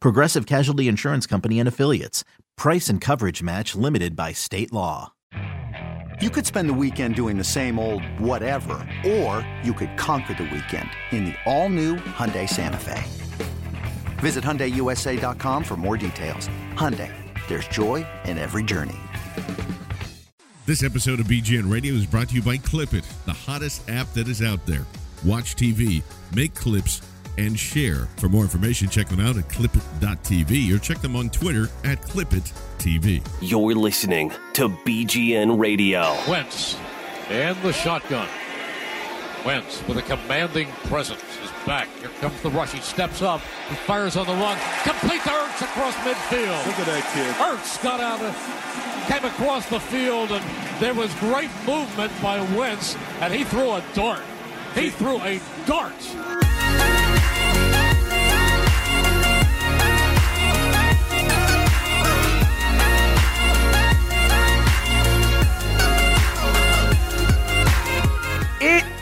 Progressive Casualty Insurance Company and Affiliates. Price and coverage match limited by state law. You could spend the weekend doing the same old whatever, or you could conquer the weekend in the all-new Hyundai Santa Fe. Visit HyundaiUSA.com for more details. Hyundai, there's joy in every journey. This episode of BGN Radio is brought to you by Clipit, the hottest app that is out there. Watch TV, make clips, and share. For more information, check them out at clipit.tv or check them on Twitter at clipit.tv. You're listening to BGN Radio. Wentz and the shotgun. Wentz with a commanding presence is back. Here comes the rush. He steps up. He fires on the run. Complete to Ertz across midfield. Look at that kid. Ertz got out of, came across the field, and there was great movement by Wentz, and he threw a dart. He threw a dart.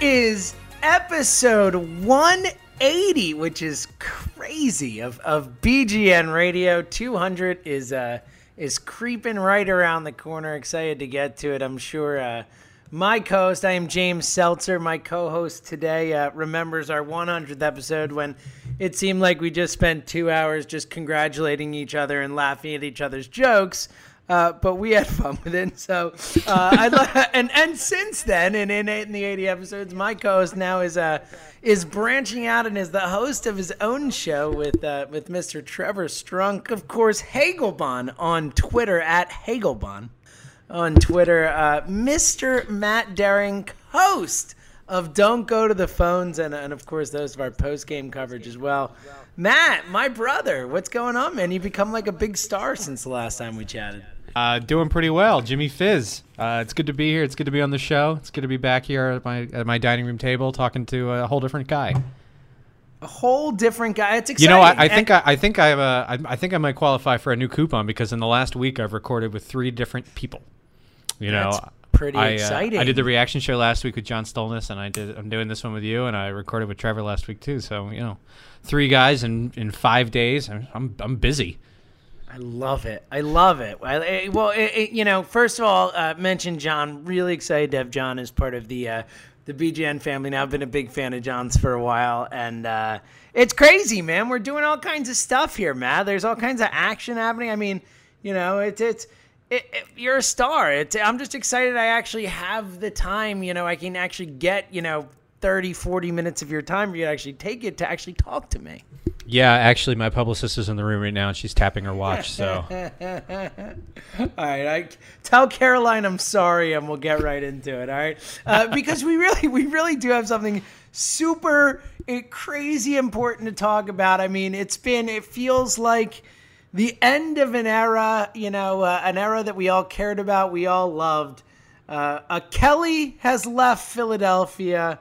Is episode 180, which is crazy of, of BGN Radio. 200 is uh is creeping right around the corner. Excited to get to it. I'm sure uh, my co-host, I am James Seltzer. My co-host today uh, remembers our 100th episode when it seemed like we just spent two hours just congratulating each other and laughing at each other's jokes. Uh, but we had fun with it. So, uh, and and since then, and in, in the eighty episodes, my co-host now is uh is branching out and is the host of his own show with uh, with Mr. Trevor Strunk, of course, Hagelbon on Twitter at Hagelbon on Twitter, uh, Mr. Matt Daring, host of Don't Go to the Phones, and and of course those of our post game coverage as well. Matt, my brother, what's going on, man? You've become like a big star since the last time we chatted. Uh, doing pretty well, Jimmy Fizz. Uh, it's good to be here. It's good to be on the show. It's good to be back here at my at my dining room table talking to a whole different guy. A whole different guy. It's You know, I, I think I, I think I have a, I, I think I might qualify for a new coupon because in the last week I've recorded with three different people. You know, That's pretty I, uh, exciting. I did the reaction show last week with John Stolnis, and I did. I'm doing this one with you, and I recorded with Trevor last week too. So you know, three guys in in five days. I'm I'm, I'm busy. I love it. I love it. I, I- well, it, it- you know, first of all, uh, mention John. Really excited to have John as part of the uh, the BGN family. Now, I've been a big fan of John's for a while, and uh, it's crazy, man. We're doing all kinds of stuff here, Matt. There's all kinds of action happening. I mean, you know, it's it's. It, it, you're a star. It's, I'm just excited I actually have the time. You know, I can actually get, you know, 30, 40 minutes of your time for you to actually take it to actually talk to me. Yeah, actually, my publicist is in the room right now, and she's tapping her watch. So All right, I tell Caroline I'm sorry, and we'll get right into it. All right, uh, because we really, we really do have something super uh, crazy important to talk about. I mean, it's been, it feels like the end of an era. You know, uh, an era that we all cared about, we all loved. Uh, uh, Kelly has left Philadelphia.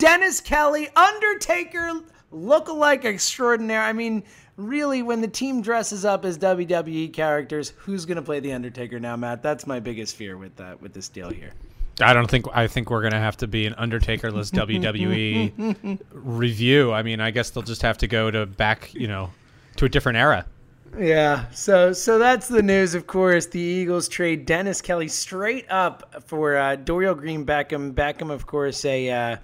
Dennis Kelly, Undertaker, look-alike extraordinaire. I mean, really, when the team dresses up as WWE characters, who's going to play the Undertaker now, Matt? That's my biggest fear with that with this deal here. I don't think I think we're gonna have to be an Undertakerless WWE review. I mean, I guess they'll just have to go to back, you know, to a different era. Yeah, so so that's the news. Of course, the Eagles trade Dennis Kelly straight up for uh, Dorial Green Beckham. Beckham, of course, a uh,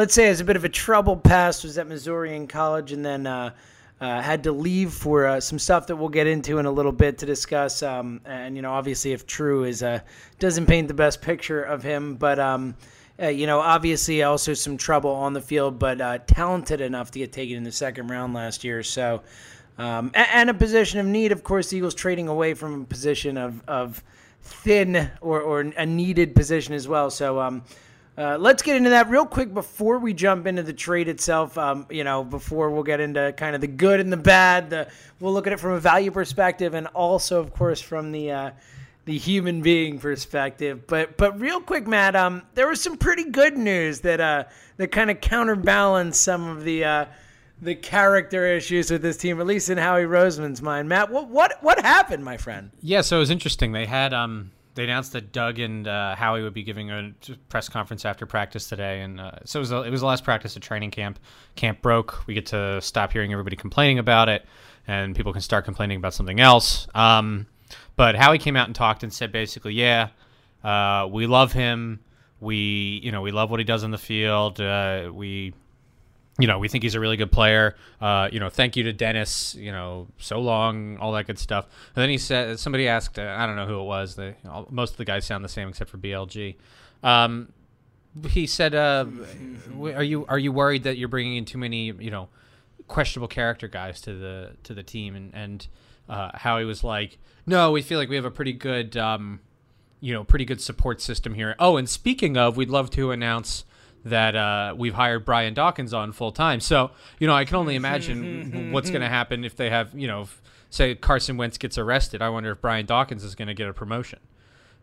let's say has a bit of a troubled past. Was at Missouri in college, and then uh, uh, had to leave for uh, some stuff that we'll get into in a little bit to discuss. Um, and you know, obviously, if True is uh, doesn't paint the best picture of him, but um, uh, you know, obviously, also some trouble on the field, but uh, talented enough to get taken in the second round last year. So, um, and, and, a position of need, of course, the Eagles trading away from a position of of thin or or a needed position as well. So. Uh, let's get into that real quick before we jump into the trade itself. Um, you know, before we'll get into kind of the good and the bad. The, we'll look at it from a value perspective, and also, of course, from the uh, the human being perspective. But but real quick, Matt, um, there was some pretty good news that uh, that kind of counterbalanced some of the uh, the character issues with this team, at least in Howie Roseman's mind. Matt, what what what happened, my friend? Yeah, so it was interesting. They had um they announced that Doug and uh, Howie would be giving a press conference after practice today, and uh, so it was, it was the last practice of training camp. Camp broke. We get to stop hearing everybody complaining about it, and people can start complaining about something else. Um, but Howie came out and talked and said basically, yeah, uh, we love him. We you know we love what he does on the field. Uh, we you know, we think he's a really good player. Uh, you know, thank you to Dennis. You know, so long, all that good stuff. And then he said, somebody asked, uh, I don't know who it was. They, all, most of the guys sound the same except for BLG. Um, he said, uh, "Are you are you worried that you're bringing in too many, you know, questionable character guys to the to the team?" And and uh, Howie was like, "No, we feel like we have a pretty good." Um, you know, pretty good support system here. Oh, and speaking of, we'd love to announce that uh, we've hired Brian Dawkins on full time. So, you know, I can only mm-hmm. imagine mm-hmm. Mm-hmm. what's going to happen if they have, you know, if, say Carson Wentz gets arrested. I wonder if Brian Dawkins is going to get a promotion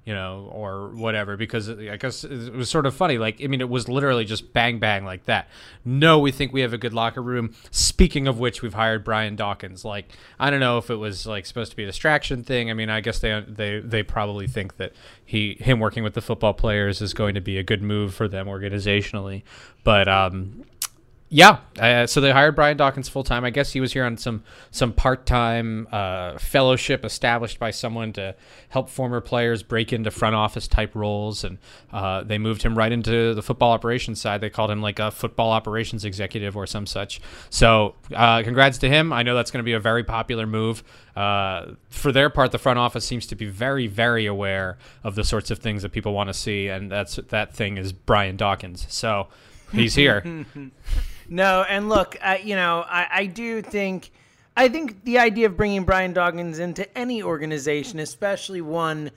you know, or whatever, because I guess it was sort of funny. Like, I mean, it was literally just bang, bang like that. No, we think we have a good locker room. Speaking of which, we've hired Brian Dawkins. Like, I don't know if it was like supposed to be a distraction thing. I mean, I guess they they they probably think that he him working with the football players is going to be a good move for them organizationally. But um, yeah, uh, so they hired Brian Dawkins full time. I guess he was here on some some part time uh, fellowship established by someone to help former players break into front office type roles, and uh, they moved him right into the football operations side. They called him like a football operations executive or some such. So, uh, congrats to him. I know that's going to be a very popular move. Uh, for their part, the front office seems to be very, very aware of the sorts of things that people want to see, and that's that thing is Brian Dawkins. So he's here. No, and look, I, you know, I, I do think, I think the idea of bringing Brian Dawkins into any organization, especially one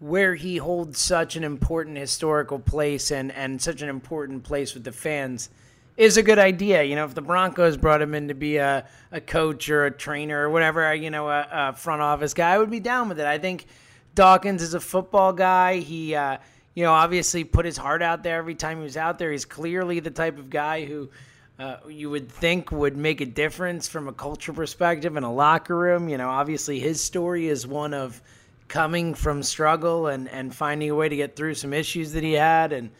where he holds such an important historical place and and such an important place with the fans, is a good idea. You know, if the Broncos brought him in to be a, a coach or a trainer or whatever, you know, a, a front office guy, I would be down with it. I think Dawkins is a football guy. He, uh, you know, obviously put his heart out there every time he was out there. He's clearly the type of guy who uh, you would think would make a difference from a culture perspective in a locker room. You know, obviously his story is one of coming from struggle and, and finding a way to get through some issues that he had and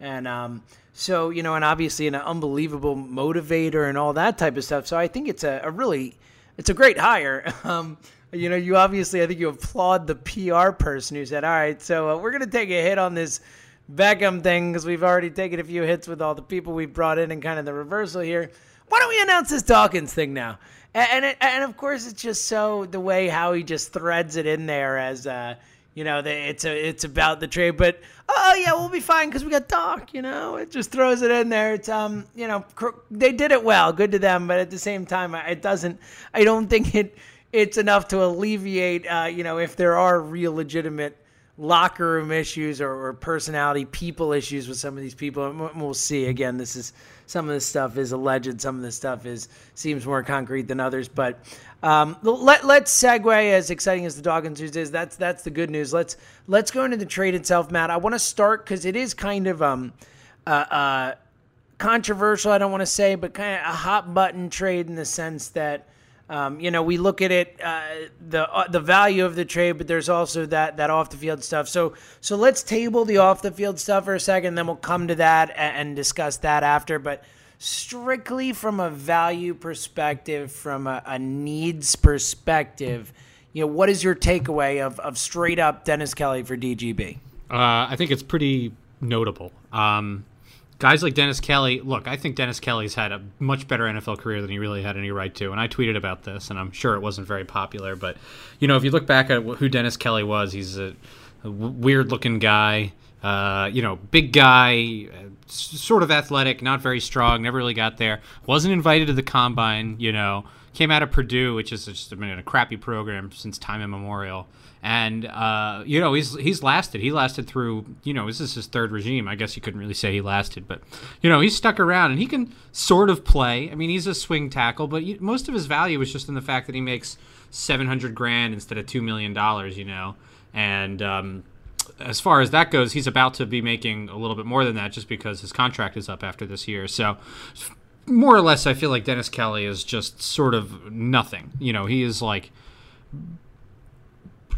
and um, so you know and obviously an unbelievable motivator and all that type of stuff. So I think it's a, a really it's a great hire. Um, you know, you obviously I think you applaud the PR person who said, "All right, so uh, we're gonna take a hit on this." Beckham thing because we've already taken a few hits with all the people we've brought in and kind of the reversal here. Why don't we announce this Dawkins thing now? And and, it, and of course it's just so the way how he just threads it in there as uh you know the, it's a it's about the trade, but oh yeah we'll be fine because we got Doc. You know it just throws it in there. It's um you know they did it well, good to them, but at the same time it doesn't. I don't think it it's enough to alleviate uh, you know if there are real legitimate locker room issues or, or, personality people issues with some of these people. And we'll see. Again this is some of this stuff is alleged. Some of this stuff is seems more concrete than others. But um, let, let's segue as exciting as the Dawkins news is that's that's the good news. Let's let's go into the trade itself matt. I want to start because it is kind of um uh, uh controversial i don't want to say but kind of a hot button trade in the sense that um, you know, we look at it uh, the uh, the value of the trade, but there's also that that off the field stuff. So so let's table the off the field stuff for a second, then we'll come to that and, and discuss that after. But strictly from a value perspective, from a, a, needs perspective, you know, what is your takeaway of of straight up Dennis Kelly for DGB? Uh, I think it's pretty notable. Um, guys like Dennis Kelly, look, I think Dennis Kelly's had a much better NFL career than he really had any right to. And I tweeted about this, and I'm sure it wasn't very popular. But, you know, if you look back at who Dennis Kelly was, he's a, a weird looking guy, uh, you know, big guy, sort of athletic, not very strong, never really got there. Wasn't invited to the combine, you know, came out of Purdue, which is just been a crappy program since time immemorial and uh, you know he's he's lasted. He lasted through you know this is his third regime. I guess you couldn't really say he lasted, but you know he's stuck around and he can sort of play. I mean he's a swing tackle, but most of his value is just in the fact that he makes seven hundred grand instead of two million dollars. You know, and um, as far as that goes, he's about to be making a little bit more than that just because his contract is up after this year. So more or less, I feel like Dennis Kelly is just sort of nothing. You know, he is like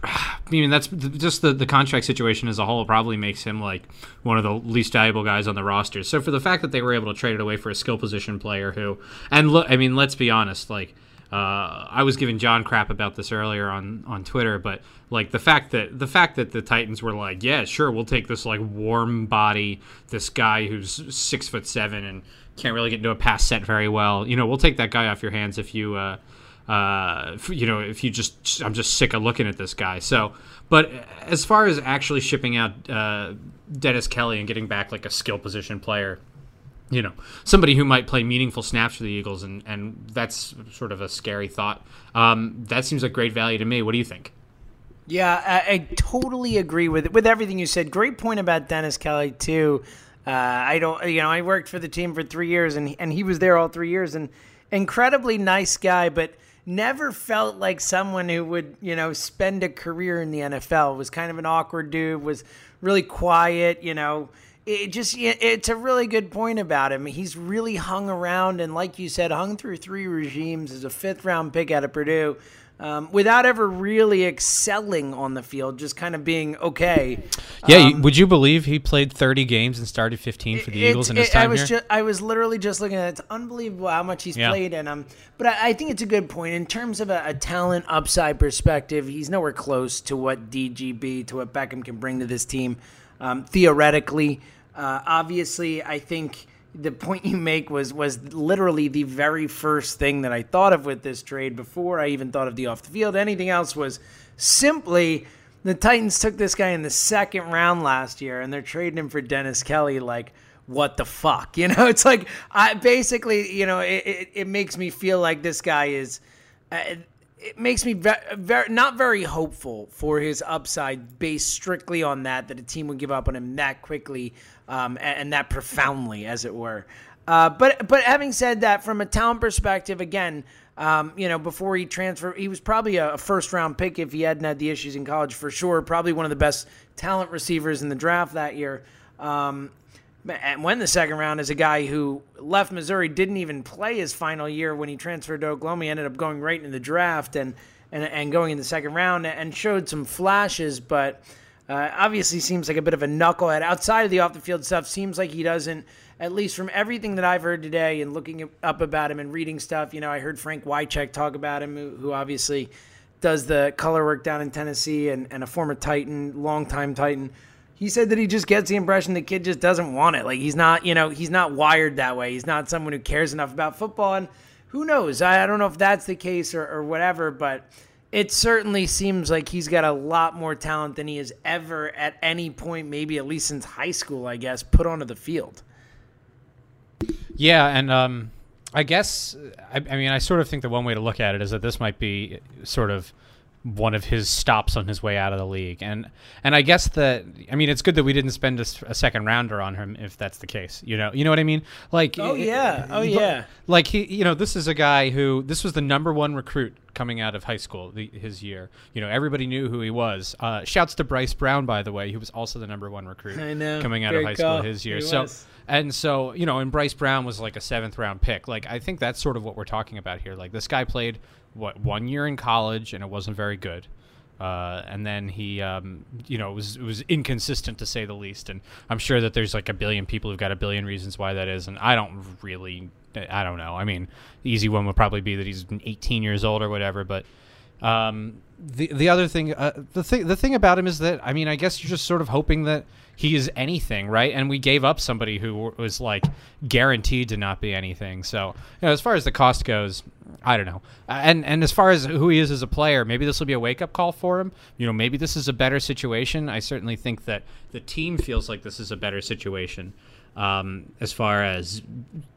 I mean, that's just the, the contract situation as a whole probably makes him like one of the least valuable guys on the roster. So for the fact that they were able to trade it away for a skill position player who, and look, I mean, let's be honest, like uh, I was giving John crap about this earlier on on Twitter, but like the fact that the fact that the Titans were like, yeah, sure, we'll take this like warm body, this guy who's six foot seven and can't really get into a pass set very well. You know, we'll take that guy off your hands if you. Uh, uh, you know, if you just, I'm just sick of looking at this guy. So, but as far as actually shipping out uh, Dennis Kelly and getting back like a skill position player, you know, somebody who might play meaningful snaps for the Eagles, and, and that's sort of a scary thought. Um, that seems like great value to me. What do you think? Yeah, I, I totally agree with with everything you said. Great point about Dennis Kelly too. Uh, I don't, you know, I worked for the team for three years, and and he was there all three years, and incredibly nice guy, but never felt like someone who would, you know, spend a career in the NFL. Was kind of an awkward dude, was really quiet, you know. It just it's a really good point about him. He's really hung around and like you said, hung through three regimes as a fifth round pick out of Purdue um, without ever really excelling on the field, just kind of being okay. Yeah, um, would you believe he played 30 games and started 15 for the Eagles in his time I was here? Just, I was literally just looking at it. It's unbelievable how much he's yeah. played, and um, but I, I, think it's a good point in terms of a, a, talent upside perspective. He's nowhere close to what DGB to what Beckham can bring to this team. Um, theoretically, uh, obviously, I think the point you make was was literally the very first thing that I thought of with this trade before I even thought of the off the field. Anything else was simply the Titans took this guy in the second round last year and they're trading him for Dennis Kelly like what the fuck you know it's like I basically you know it, it, it makes me feel like this guy is uh, it makes me very, very, not very hopeful for his upside based strictly on that that a team would give up on him that quickly um, and, and, that profoundly, as it were. Uh, but but having said that, from a talent perspective, again, um, you know, before he transferred, he was probably a, first round pick if he hadn't had the issues in college for sure. Probably one of the best talent receivers in the draft that year. Um, and went the second round is a guy who left Missouri, didn't even play his final year when he transferred to Oklahoma. He ended up going right in the draft and and, and going in the second round and showed some flashes, but uh, obviously seems like a bit of a knucklehead. Outside of the off the field stuff, seems like he doesn't. At least from everything that I've heard today and looking up about him and reading stuff, you know, I heard Frank Wycheck talk about him, who, who obviously does the color work down in Tennessee and, and a former Titan, longtime Titan he said that he just gets the impression the kid just doesn't want it. Like he's not, you know, he's not wired that way. He's not someone who cares enough about football. And who knows? I, I don't know if that's the case or, or whatever, but it certainly seems like he's got a lot more talent than he has ever at any point, maybe at least since high school, I guess, put onto the field. Yeah, and um, I guess I, I mean I sort of think the one way to look at it is that this might be sort of one of his stops on his way out of the league. And and I guess that I mean it's good that we didn't spend a, a, second rounder on him if that's the case. You know, you know what I mean? Like Oh yeah. Oh yeah. Like he you know, this is a guy who this was the number 1 recruit coming out of high school the, his year. You know, everybody knew who he was. Uh, shouts to Bryce Brown by the way, who was also the number 1 recruit coming out of high school his year. He so was. and so, you know, and Bryce Brown was like a 7th round pick. Like I think that's sort of what we're talking about here. Like this guy played what one year in college, and it wasn't very good. Uh, and then he, um, you know, it was it was inconsistent to say the least. And I'm sure that there's like a billion people who've got a billion reasons why that is. And I don't really, I don't know. I mean, the easy one would probably be that he's 18 years old or whatever. But Um, the the other thing, uh, the thing, the thing about him is that I mean, I guess you're just sort of hoping that he is anything, right? And we gave up somebody who was like guaranteed to not be anything. So, you know, as far as the cost goes, I don't know. And and as far as who he is as a player, maybe this will be a wake up call for him. You know, maybe this is a better situation. I certainly think that the team feels like this is a better situation um, as far as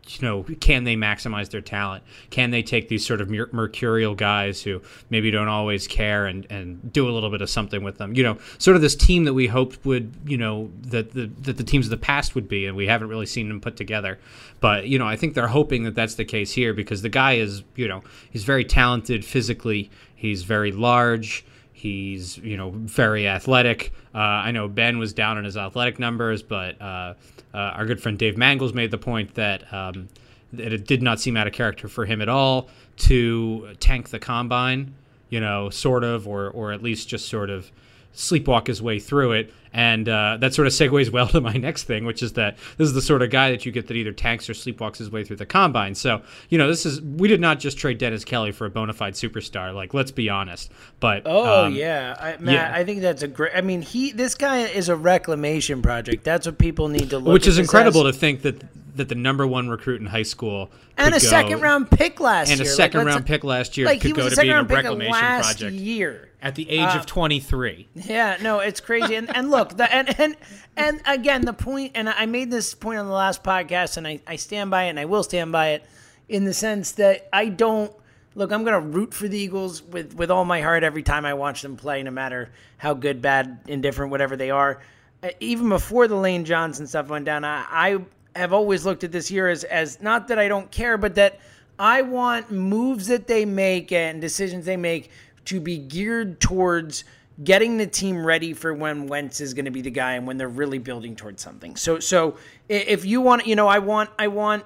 you know can they maximize their talent? Can they take these sort of mer- mercurial guys who maybe don't always care and, and do a little bit of something with them? You know sort of this team that we hoped would you know that the that the teams of the past would be and we haven't really seen them put together. But you know i think they're hoping that that's the case here because the guy is you know he's very talented physically. He's very large. He's you know very athletic. Uh, I know Ben was down on his athletic numbers, but uh, uh, our good friend Dave Mangels made the point that um, that it did not seem out of character for him at all to tank the combine. You know, sort of, or or at least just sort of sleepwalk his way through it. And uh, that sort of segues well to my next thing, which is that this is the sort of guy that you get that either tanks or sleepwalks his way through the combine. So, you know, this is, we did not just trade Dennis Kelly for a bona fide superstar. Like, let's be honest. But, oh, um, yeah. I, Matt, yeah. I think that's a great, I mean, he, this guy is a reclamation project. That's what people need to look at. Which is incredible as. to think that that the number one recruit in high school and a go, second round pick last and year, a second like, round pick last year like could go to being a reclamation project year at the age uh, of 23. Yeah, no, it's crazy. and, and look, the, and, and and again, the point, and I made this point on the last podcast, and I, I stand by it, and I will stand by it, in the sense that I don't look. I'm going to root for the Eagles with with all my heart every time I watch them play, no matter how good, bad, indifferent, whatever they are. Uh, even before the Lane Johnson stuff went down, I, I have always looked at this year as as not that I don't care, but that I want moves that they make and decisions they make to be geared towards getting the team ready for when Wentz is going to be the guy and when they're really building towards something. So so if you want, you know, I want I want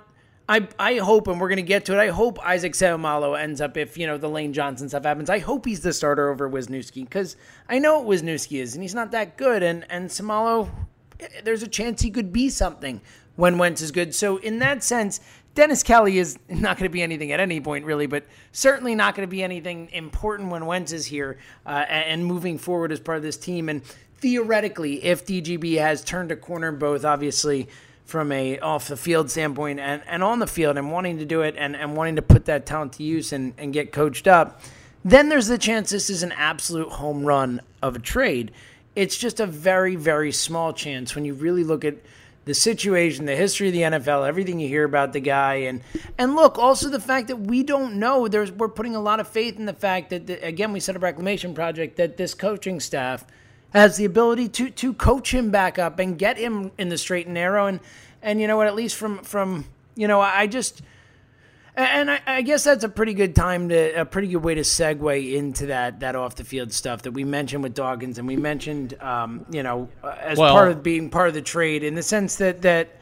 I I hope and we're going to get to it. I hope Isaac Seumalo ends up if, you know, the Lane Johnson stuff happens. I hope he's the starter over Wisniewski cuz I know what Wisniewski is and he's not that good and and Seumalo eh, there's a chance he could be something when Wentz is good. So in that sense, Dennis Kelly is not going to be anything at any point, really, but certainly not going to be anything important when Wentz is here uh, and moving forward as part of this team. And theoretically, if DGB has turned a corner, both obviously from a off the field standpoint and, and on the field, and wanting to do it and, and wanting to put that talent to use and, and get coached up, then there's the chance this is an absolute home run of a trade. It's just a very, very small chance when you really look at the situation, the history of the NFL, everything you hear about the guy, and and look, also the fact that we don't know. There's we're putting a lot of faith in the fact that the, again we set a reclamation project that this coaching staff has the ability to to coach him back up and get him in the straight and narrow, and and you know what, at least from from you know I just and I, I, guess that's a pretty good time to a pretty good way to segue into that that off the field stuff that we mentioned with Dawkins and we mentioned um, you know uh, as well, part of being part of the trade in the sense that that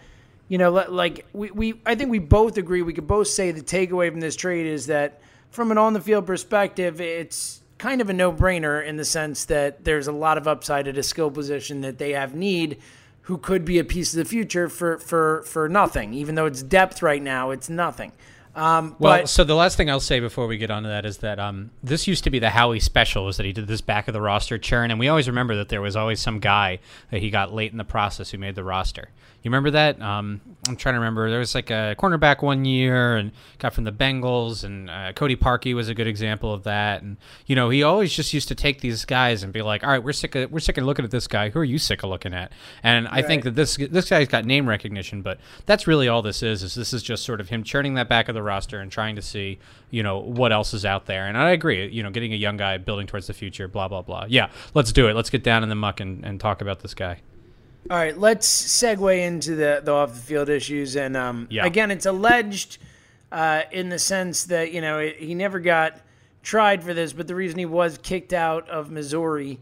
you know like we, we I think we both agree we could both say the takeaway from this trade is that from an on the field perspective it's kind of a no brainer in the sense that there's a lot of upside at a skill position that they have need who could be a piece of the future for for for nothing even though it's depth right now it's nothing. Um, well, but, so the last thing I'll say before we get on to that is that um, this used to be the Howie special, was that he did this back of the roster churn, and we always remember that there was always some guy that he got late in the process who made the roster. You remember that? Um, I'm trying to remember. There was like a cornerback one year and got from the Bengals, and uh, Cody Parkey was a good example of that. And you know, he always just used to take these guys and be like, "All right, we're sick of we're sick of looking at this guy. Who are you sick of looking at?" And I think that this this guy's got name recognition, but that's really all this is. Is this is just sort of him churning that back of the roster and trying to see, you know, what else is out there. And I agree. You know, getting a young guy building towards the future. Blah blah blah. Yeah, let's do it. Let's get down in the muck and, and talk about this guy. All right, let's segue into the, the off the field issues. And um, yeah. again, it's alleged uh, in the sense that, you know, it, he never got tried for this, but the reason he was kicked out of Missouri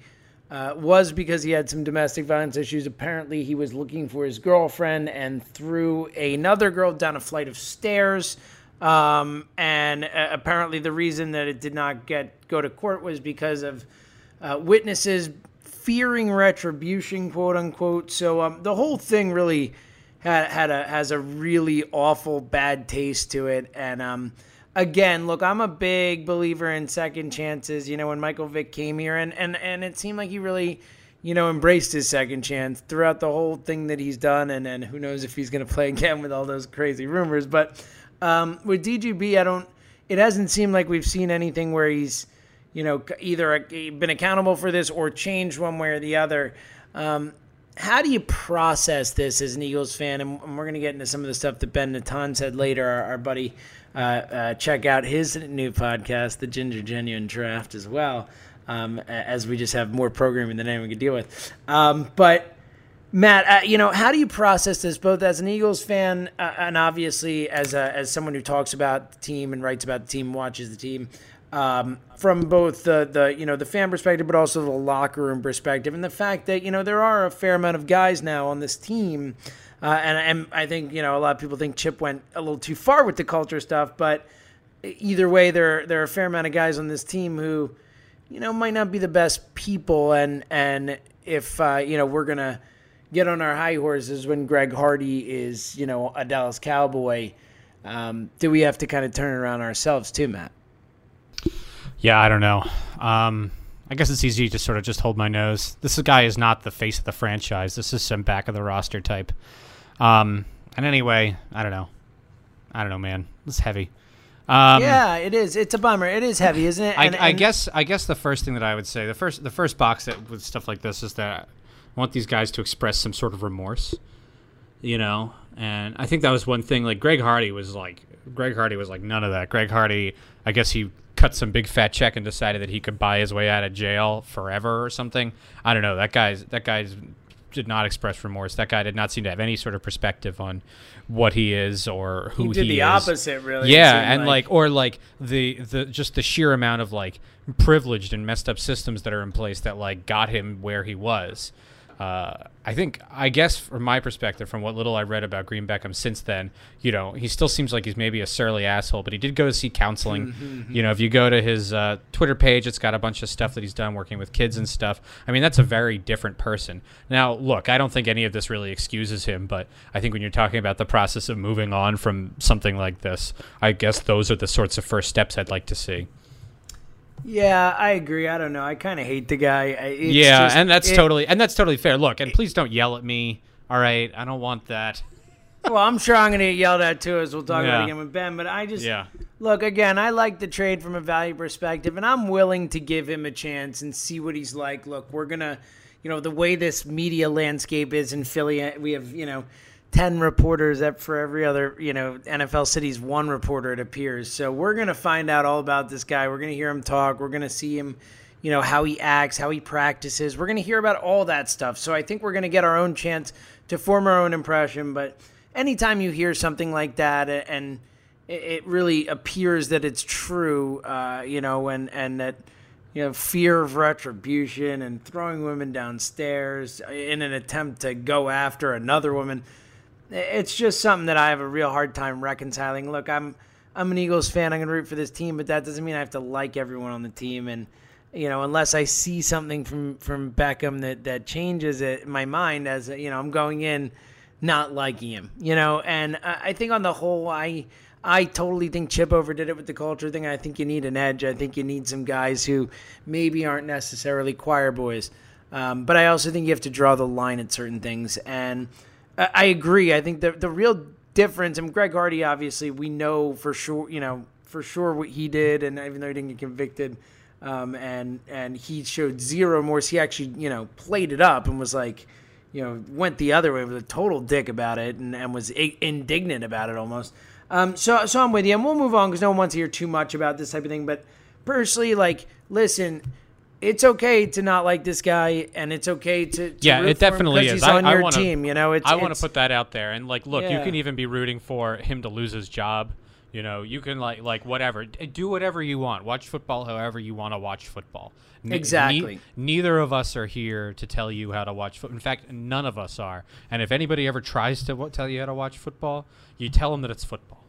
uh, was because he had some domestic violence issues. Apparently, he was looking for his girlfriend and threw another girl down a flight of stairs. Um, and uh, apparently, the reason that it did not get go to court was because of uh, witnesses fearing retribution, quote unquote. So um, the whole thing really had, had a has a really awful bad taste to it, and um, again, look, I'm a big believer in second chances. You know, when Michael Vick came here, and and and it seemed like he really, you know, embraced his second chance throughout the whole thing that he's done, and and who knows if he's going to play again with all those crazy rumors. But um, with DGB, I don't. It hasn't seemed like we've seen anything where he's, you know, either been accountable for this or changed one way or the other. Um, how do you process this as an Eagles fan? And we're going to get into some of the stuff that Ben Natan said later, our, our buddy. Uh, uh, check out his new podcast, The Ginger Genuine Draft, as well, um, as we just have more programming than anyone could deal with. Um, but, Matt, uh, you know, how do you process this both as an Eagles fan uh, and obviously as, a, as someone who talks about the team and writes about the team, watches the team? um, from both the, the you know the fan perspective, but also the locker room perspective, and the fact that you know there are a fair amount of guys now on this team, uh, and, and I think you know a lot of people think Chip went a little too far with the culture stuff, but either way, there there are a fair amount of guys on this team who, you know, might not be the best people, and and if uh, you know we're gonna get on our high horses when Greg Hardy is you know a Dallas Cowboy, um, do we have to kind of turn around ourselves too, Matt? Yeah, I don't know. Um, I guess it's easy to sort of just hold my nose. This guy is not the face of the franchise. This is some back of the roster type. Um, and anyway, I don't know. I don't know, man. It's heavy. Um, yeah, it is. It's a bummer. It is heavy, isn't it? And, I, I and guess. I guess the first thing that I would say, the first, the first box that with stuff like this is that I want these guys to express some sort of remorse. You know, and I think that was one thing. Like Greg Hardy was like, Greg Hardy was like none of that. Greg Hardy, I guess he cut some big fat check and decided that he could buy his way out of jail forever or something. I don't know. That guy's that guy's did not express remorse. That guy did not seem to have any sort of perspective on what he is or who he did he the is. opposite, really. Yeah, and like. like or like the the just the sheer amount of like privileged and messed up systems that are in place that like got him where he was uh, I think, I guess, from my perspective, from what little I read about Green Beckham since then, you know, he still seems like he's maybe a surly asshole, but he did go to see counseling. Mm-hmm. You know, if you go to his uh, Twitter page, it's got a bunch of stuff that he's done working with kids and stuff. I mean, that's a very different person. Now, look, I don't think any of this really excuses him, but I think when you're talking about the process of moving on from something like this, I guess those are the sorts of first steps I'd like to see. Yeah, I agree. I don't know. I kind of hate the guy. It's yeah, just, and that's it, totally and that's totally fair. Look, and please don't yell at me. All right, I don't want that. well, I'm sure I'm going to get yelled at too, as we'll talk yeah. about again with Ben. But I just yeah. look again. I like the trade from a value perspective, and I'm willing to give him a chance and see what he's like. Look, we're gonna, you know, the way this media landscape is in Philly, we have you know 10 reporters for every other, you know, NFL city's one reporter, it appears. So we're going to find out all about this guy. We're going to hear him talk. We're going to see him, you know, how he acts, how he practices. We're going to hear about all that stuff. So I think we're going to get our own chance to form our own impression. But anytime you hear something like that and it really appears that it's true, uh, you know, and, and that, you know, fear of retribution and throwing women downstairs in an attempt to go after another woman – it's just something that I have a real hard time reconciling. Look, I'm I'm an Eagles fan. I'm going to root for this team, but that doesn't mean I have to like everyone on the team. And you know, unless I see something from from Beckham that that changes it my mind as you know, I'm going in not liking him. You know, and I think on the whole, I. I totally think Chip overdid it with the culture thing. I think you need an edge. I think you need some guys who maybe aren't necessarily choir boys. Um, but I also think you have to draw the line at certain things. And I agree. I think the the real difference, and Greg Hardy, obviously, we know for sure, you know, for sure what he did, and even though he didn't get convicted, um, and and he showed zero remorse, he actually, you know, played it up and was like, you know, went the other way, was a total dick about it, and, and was indignant about it almost. Um, so so I'm with you, and we'll move on because no one wants to hear too much about this type of thing. But personally, like, listen it's okay to not like this guy, and it's okay to, to yeah, it definitely is. He's on I, your wanna, team, you know. It's, I want to put that out there, and like, look, yeah. you can even be rooting for him to lose his job. You know, you can like like whatever, do whatever you want. Watch football however you want to watch football. exactly. Ne- neither of us are here to tell you how to watch football. In fact, none of us are. And if anybody ever tries to w- tell you how to watch football, you tell them that it's football.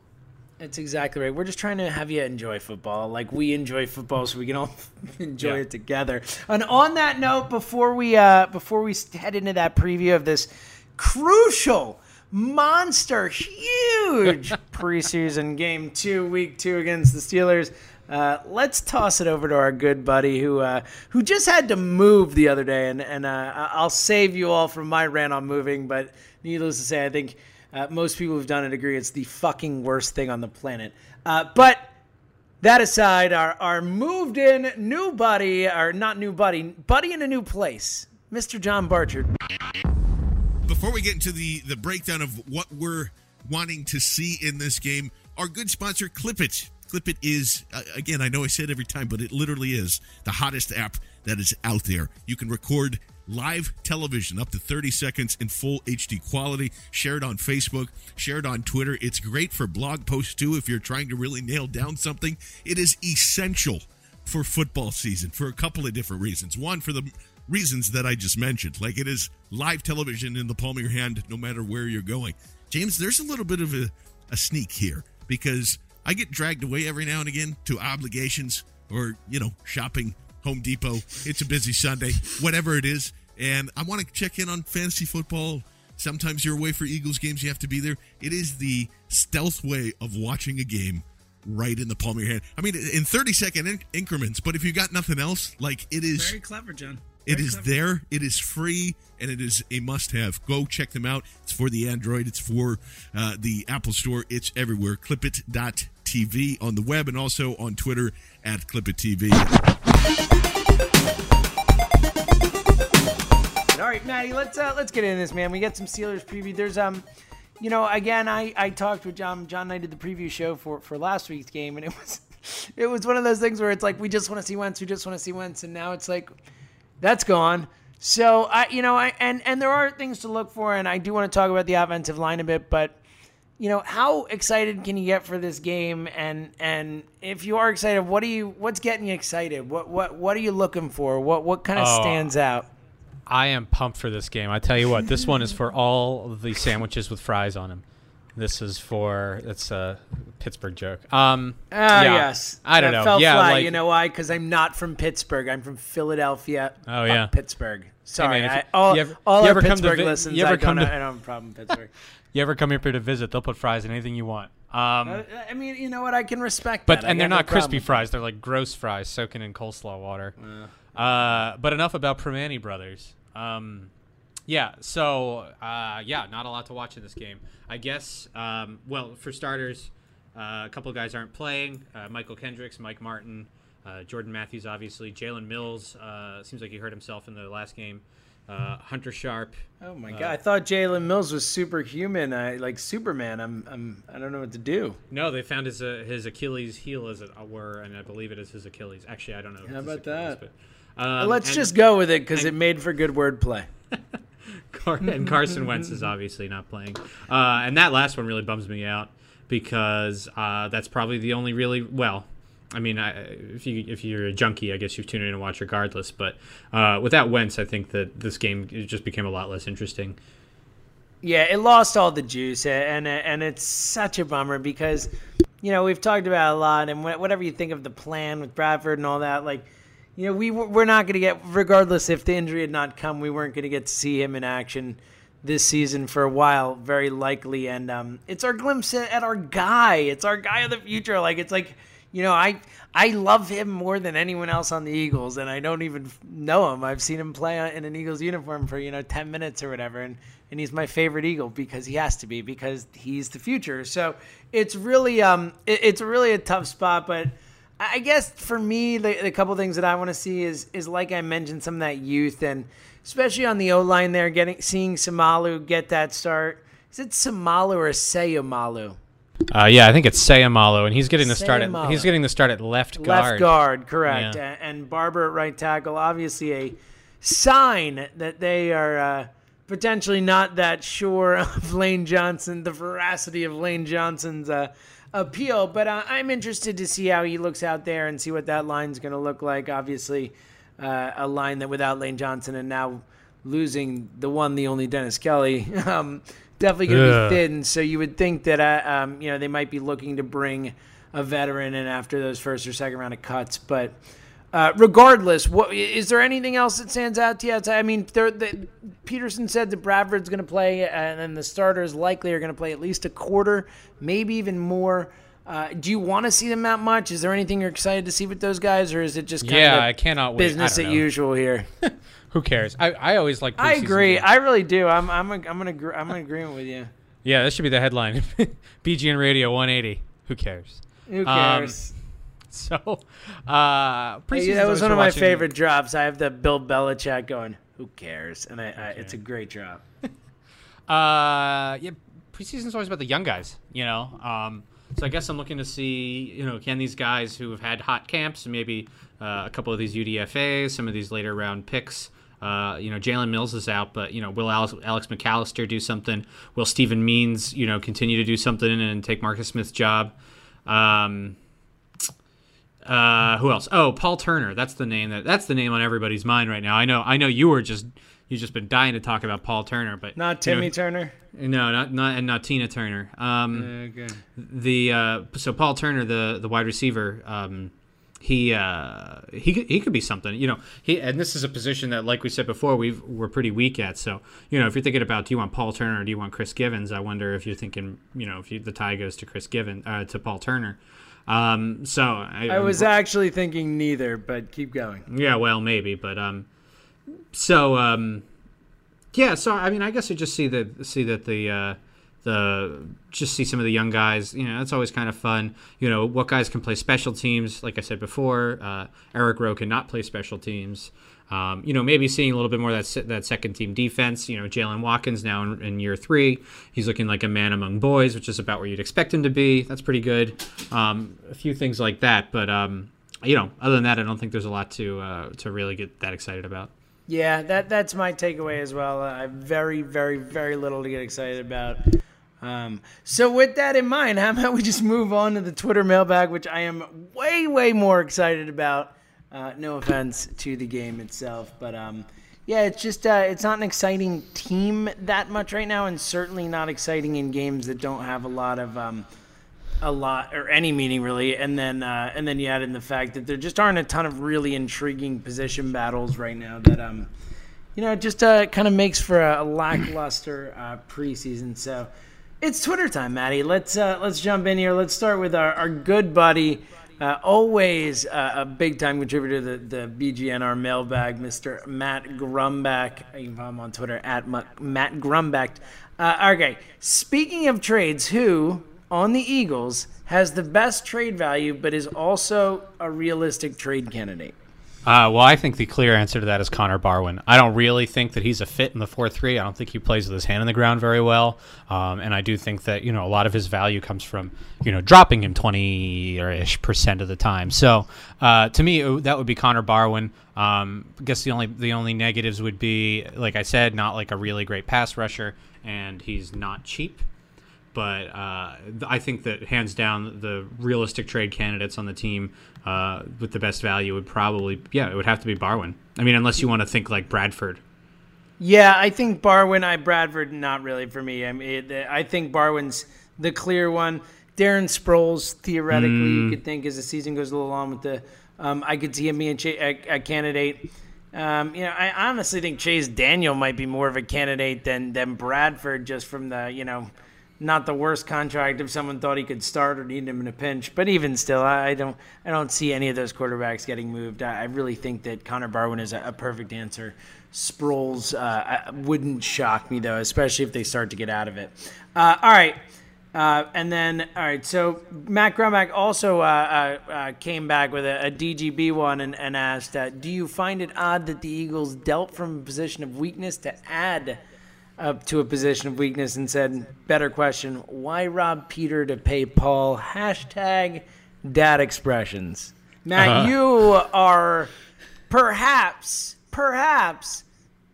That's exactly right. We're just trying to have you enjoy football, like we enjoy football, so we can all enjoy yeah. it together. And on that note, before we uh, before we head into that preview of this crucial monster, huge preseason game two, week two against the Steelers. Uh, let's toss it over to our good buddy who uh, who just had to move the other day, and and uh, I'll save you all from my rant on moving. But needless to say, I think uh, most people who've done it agree it's the fucking worst thing on the planet. Uh, but that aside, our our moved in new buddy, or not new buddy, buddy in a new place, Mr. John Barchard. Before we get into the the breakdown of what we're wanting to see in this game, our good sponsor Clip It Clip It is, uh, again, I know I say it every time, but it literally is the hottest app that is out there. You can record live television up to 30 seconds in full HD quality, share it on Facebook, share it on Twitter. It's great for blog posts too if you're trying to really nail down something. It is essential for football season for a couple of different reasons. One, for the reasons that I just mentioned, like it is live television in the palm of your hand no matter where you're going. James, there's a little bit of a, a sneak here because I get dragged away every now and again to obligations or, you know, shopping, Home Depot. It's a busy Sunday, whatever it is. And I want to check in on fantasy football. Sometimes you're away for Eagles games, you have to be there. It is the stealth way of watching a game right in the palm of your hand. I mean, in 30 second in- increments, but if you got nothing else, like it is very clever, John. It is there. It is free, and it is a must-have. Go check them out. It's for the Android. It's for uh, the Apple Store. It's everywhere. Clipit.tv on the web and also on Twitter at ClipItTV. All right, Maddie, let's uh, let's get into this, man. We got some Steelers preview. There's um, you know, again, I I talked with John. John and I did the preview show for for last week's game, and it was it was one of those things where it's like we just want to see Wentz, we just want to see Wentz, and now it's like that's gone. So I, you know, I and and there are things to look for, and I do want to talk about the offensive line a bit, but you know, how excited can you get for this game? And and if you are excited, what are you? What's getting you excited? What what what are you looking for? What what kind of Oh. stands out? I am pumped for this game. I tell you what, this one is for all the sandwiches with fries on them. This is for it's a Pittsburgh joke. Um, Ah, yeah. yes. I don't That know. Yeah, like you know why? Because I'm not from Pittsburgh. I'm from Philadelphia. Oh, yeah. Pittsburgh. Sorry, man, I, all, you ever- all you ever come to Pittsburgh listens. you ever I come don't, to- I don't have a problem with Pittsburgh. you ever come here to visit? They'll put fries in anything you want. Um, Uh, I mean, you know what? I can respect but that. I and they're got no not crispy problem fries. They're like gross fries soaking in coleslaw water. Uh, but enough about Primanti brothers. Um, yeah. So uh, yeah, not a lot to watch in this game. I guess. Um, well, for starters, uh, a couple of guys aren't playing. Uh, Mychal Kendricks, Mike Martin, uh, Jordan Matthews, obviously. Jalen Mills uh, seems like he hurt himself in the last game. Uh, Hunter Sharp. Oh my god! I thought Jalen Mills was superhuman. I like Superman. I'm, I'm, I don't know what to do. No, they found his uh, his Achilles heel, as it were, and I believe it is his Achilles. Actually, I don't know. How about that? But, um, Let's and- just go with it because it made for good wordplay. And Carson Wentz is obviously not playing. Uh, and that last one really bums me out because uh, that's probably the only really well. I mean, I, if you if you're a junkie, I guess you tune in and watch regardless. But uh, without Wentz, I think that this game just became a lot less interesting. Yeah, it lost all the juice, and and it's such a bummer because, you know, we've talked about a lot, and whatever you think of the plan with Bradford and all that, like, you know, we we're not going to get, regardless if the injury had not come, we weren't going to get to see him in action this season for a while, very likely, and um, it's our glimpse at our guy. It's our guy of the future. Like, it's like. You know, I I love him more than anyone else on the Eagles, and I don't even know him. I've seen him play in an Eagles uniform for you know ten minutes or whatever, and and he's my favorite Eagle because he has to be because he's the future. So it's really um it, it's really a tough spot, but I guess for me the, the couple things that I want to see is is like I mentioned some of that youth and especially on the O line there, getting seeing Samalu get that start. Is it Samalu or Sayamalu? Uh, yeah, I think it's Sayamalo, and he's getting the start at he's getting the start at left guard. Left guard, correct. Yeah. And Barber at right tackle. Obviously, a sign that they are uh, potentially not that sure of Lane Johnson, the veracity of Lane Johnson's uh, appeal. But uh, I'm interested to see how he looks out there and see what that line's going to look like. Obviously, uh, a line that without Lane Johnson and now losing the one, the only Dennis Kelly. Um, definitely going to Ugh. be thin. So you would think that uh, um, you know they might be looking to bring a veteran in after those first or second round of cuts. But uh, regardless, what is there anything else that stands out to you? I mean, the, Pederson said that Bradford's going to play, and then the starters likely are going to play at least a quarter, maybe even more. Uh, do you want to see them that much? Is there anything you're excited to see with those guys, or is it just kind Yeah, of I cannot wait. I business don't as know. usual here? Who cares? I, I always like. I agree. games. I really do. I'm I'm a, I'm an agree, I'm in agreement with you. yeah, that should be the headline. BGN Radio 180. Who cares? Who Um, cares? So, uh, Hey, that was one of my favorite drops. I have the Bill Belichick going. Who cares? And I, I, it's a great drop. Uh, yeah, preseason's always about the young guys, you know. Um, so I guess I'm looking to see, you know, can these guys who have had hot camps, maybe uh, a couple of these UDFA's, some of these later round picks. Uh, you know, Jalen Mills is out, but you know, will Alex, Alex McCalister do something? Will Stephen Means, you know, continue to do something and take Marcus Smith's job? Um, uh, who else? Oh, Paul Turner. That's the name that that's the name on everybody's mind right now. I know. I know you were just you just been dying to talk about Paul Turner, but Not you know, Timmy Turner. no, not not and not Tina Turner. Um, Okay. the uh, so Paul Turner, the the wide receiver, um, he uh, he could- he could be something. You know, he and this is a position that, like we said before, we've we're pretty weak at. So you know, if you're thinking about do you want Paul Turner or do you want Chris Givens, I wonder if you're thinking, you know, if you, the tie goes to Chris Givens uh, to Paul Turner. Um, so I, I was actually thinking neither, but keep going. yeah, well, maybe, but um, so um, yeah, so I mean, I guess I just see that see that the uh, the just see some of the young guys. You know, that's always kind of fun. You know, what guys can play special teams? Like I said before, uh, Eric Rowe cannot play special teams. Um, you know, maybe seeing a little bit more that that second team defense. You know, Jalen Watkins now in, in year three, he's looking like a man among boys, which is about where you'd expect him to be. That's pretty good. Um, a few things like that, but um, you know, other than that, I don't think there's a lot to uh, to really get that excited about. Yeah, that that's my takeaway as well. I have very, very, very little to get excited about. Um, so with that in mind, how about we just move on to the Twitter mailbag, which I am way, way more excited about. Uh, no offense to the game itself, but um, yeah, it's just uh, it's not an exciting team that much right now, and certainly not exciting in games that don't have a lot of um, a lot or any meaning really. And then uh, and then you add in the fact that there just aren't a ton of really intriguing position battles right now that um you know it just uh, kind of makes for a, a lackluster uh, preseason. So it's Twitter time, Maddie. Let's uh, let's jump in here. Let's start with our, our good buddy. Uh, always uh, a big time contributor to the, the BGNR mailbag, Mr. Matt Grumback. You can follow him on Twitter at Matt Grumback. Uh, okay, speaking of trades, who on the Eagles has the best trade value but is also a realistic trade candidate? Uh, well, I think the clear answer to that is Connor Barwin. I don't really think that he's a fit in the 4 3. I don't think he plays with his hand in the ground very well. Um, and I do think that, you know, a lot of his value comes from, you know, dropping him 20 or ish percent of the time. So uh, to me, it- that would be Connor Barwin. Um, I guess the only the only negatives would be, like I said, not like a really great pass rusher, and he's not cheap but uh, I think that hands down the realistic trade candidates on the team uh, with the best value would probably yeah it would have to be Barwin. I mean unless you want to think like Bradford. Yeah, I think Barwin, I Bradford, not really for me. I mean, it, I think Barwin's the clear one. Darren Sproles, theoretically, you could think as the season goes a little along with the, um, I could see him being a, a candidate. Um, you know, I honestly think Chase Daniel might be more of a candidate than than Bradford, just from the you know, not the worst contract if someone thought he could start or need him in a pinch. But even still, I don't I don't see any of those quarterbacks getting moved. I, really think that Connor Barwin is a, a perfect answer. Sproles uh, wouldn't shock me though, especially if they start to get out of it. Uh, all right. Uh, and then, all right, so Matt Grumback also uh, uh, uh, came back with a, a DGB one and, and asked, Do you find it odd that the Eagles dealt from a position of weakness to add up to a position of weakness and said, Better question, why rob Peter to pay Paul? Hashtag dad expressions. Matt, you are perhaps, perhaps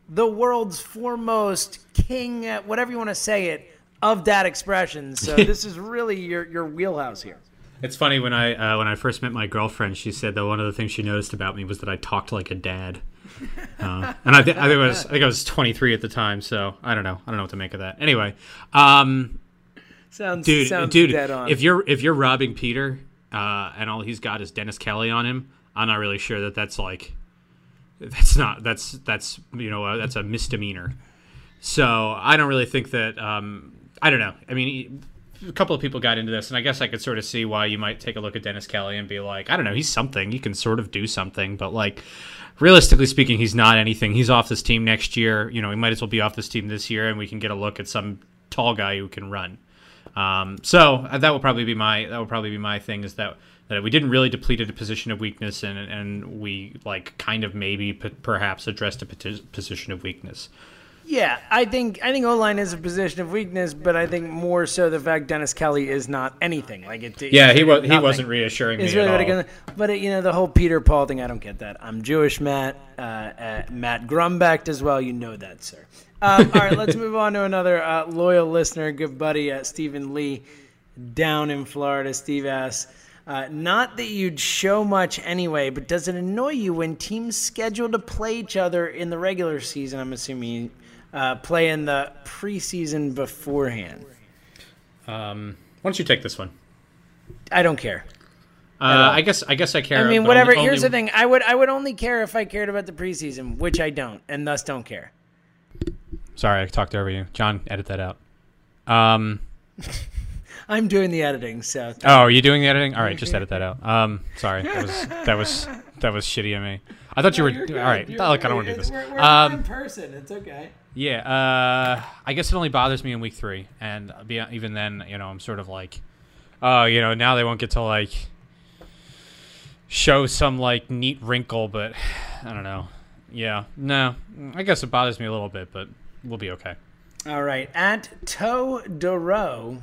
the world's foremost king, whatever you want to say it, of dad expressions. So this is really your, your wheelhouse here. It's funny when I uh, when I first met my girlfriend, she said that one of the things she noticed about me was that I talked like a dad. Uh, and I, th- I think I was I think I was 23 at the time, so I don't know I don't know what to make of that. Anyway, um, Sounds, dude, sounds dude, if you're if you're robbing Peter uh, and all he's got is Dennis Kelly on him, I'm not really sure that that's like that's not that's that's you know uh, that's a misdemeanor. So I don't really think that. Um, I don't know. I mean, a couple of people got into this, and I guess I could sort of see why you might take a look at Dennis Kelly and be like, I don't know, he's something. He can sort of do something, but like realistically speaking, he's not anything. He's off this team next year. You know, he might as well be off this team this year, and we can get a look at some tall guy who can run. Um, so uh, that will probably be my that will probably be my thing is that that we didn't really deplete a position of weakness and and we like kind of maybe p- perhaps addressed a position of weakness. Yeah, I think I think O line is a position of weakness, but I think more so the fact Dennis Kelly is not anything like it. Yeah, he was he wasn't reassuring me really at all. but it, you know the whole Peter Paul thing, I don't get that. I'm Jewish, Matt. Uh, uh, Matt Grumbecht as well. You know that, sir. Um, all right, let's move on to another uh, loyal listener, good buddy, uh, Stephen Lee, down in Florida. Steve asks. Uh, not that you'd show much anyway, but does it annoy you when teams schedule to play each other in the regular season? I'm assuming uh, play in the preseason beforehand. Um, why don't you take this one? I don't care. Uh, I guess I guess I care. I mean, whatever. Only, Here's only... the thing: I would I would only care if I cared about the preseason, which I don't, and thus don't care. Sorry, I talked over you, John. Edit that out. Um, I'm doing the editing, so. Oh, are you doing the editing? All right, just edit that out. Um, sorry, that was that was that was shitty of me. I thought you were all right. You're, like I don't want to do this. We're, we're um, in person. It's okay. Yeah, uh, I guess it only bothers me in week three, and even then, you know, I'm sort of like, oh, you know, now they won't get to like show some like neat wrinkle, but I don't know. Yeah, no, I guess it bothers me a little bit, but we'll be okay. All right, at Toe Doro,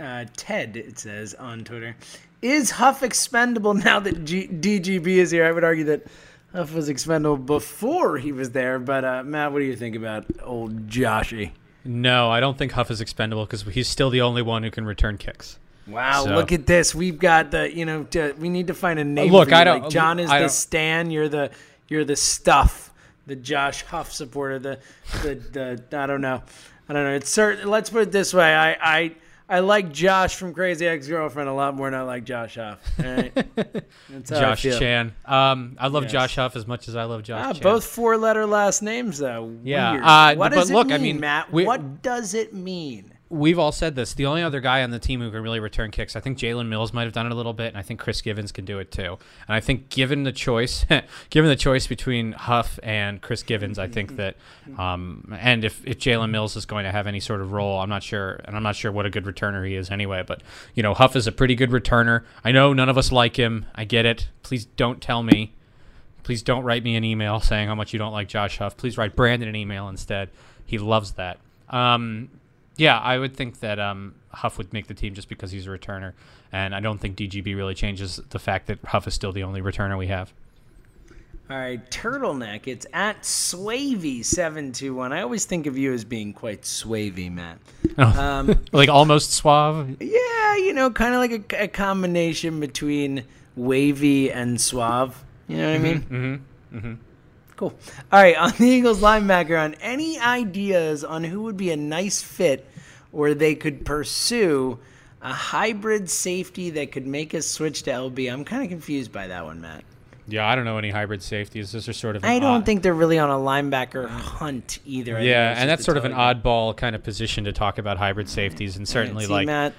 uh, Ted it says on Twitter, is Huff expendable now that G- DGB is here? I would argue that Huff was expendable before he was there. But uh, Matt, what do you think about old Joshy? No, I don't think Huff is expendable because he's still the only one who can return kicks. Wow, so. look at this. We've got the you know to, we need to find a name. Look, I don't. Like John is I the Stan. You're the you're the stuff. The Josh Huff supporter. The the the I don't know. I don't know. It's certain. Let's put it this way. I I I like Josh from Crazy Ex Girlfriend a lot more than I like Josh Huff. Right? Josh Chan. Um, I love yes. Josh Huff as much as I love Josh. Ah, Chan. Both four letter last names though. Yeah. Uh, what does it look, mean, I mean, Matt? We, what does it mean? We've all said this. The only other guy on the team who can really return kicks, I think Jalen Mills might have done it a little bit, and I think Chris Givens can do it too. And I think given the choice, given the choice between Huff and Chris Givens, I think that, um, and if, if Jalen Mills is going to have any sort of role, I'm not sure, and I'm not sure what a good returner he is anyway. But you know, Huff is a pretty good returner. I know none of us like him. I get it. Please don't tell me. Please don't write me an email saying how much you don't like Josh Huff. Please write Brandon an email instead. He loves that. Um, yeah, I would think that um, Huff would make the team just because he's a returner, and I don't think DGB really changes the fact that Huff is still the only returner we have. All right, turtleneck. It's at Swavey seven two one. I always think of you as being quite swavy, Matt. Oh, um, like almost suave. Yeah, you know, kind of like a, a, combination between wavy and suave. You know what mm-hmm, I mean? Mm-hmm. Mm-hmm. Cool. All right, on the Eagles linebacker, on any ideas on who would be a nice fit or they could pursue a hybrid safety that could make us switch to LB? I'm kind of confused by that one, Matt. Yeah, I don't know any hybrid safeties. Those are sort of. I don't odd... think they're really on a linebacker hunt either. I yeah, and that's sort of an oddball kind of position to talk about hybrid safeties, and certainly like. Matt,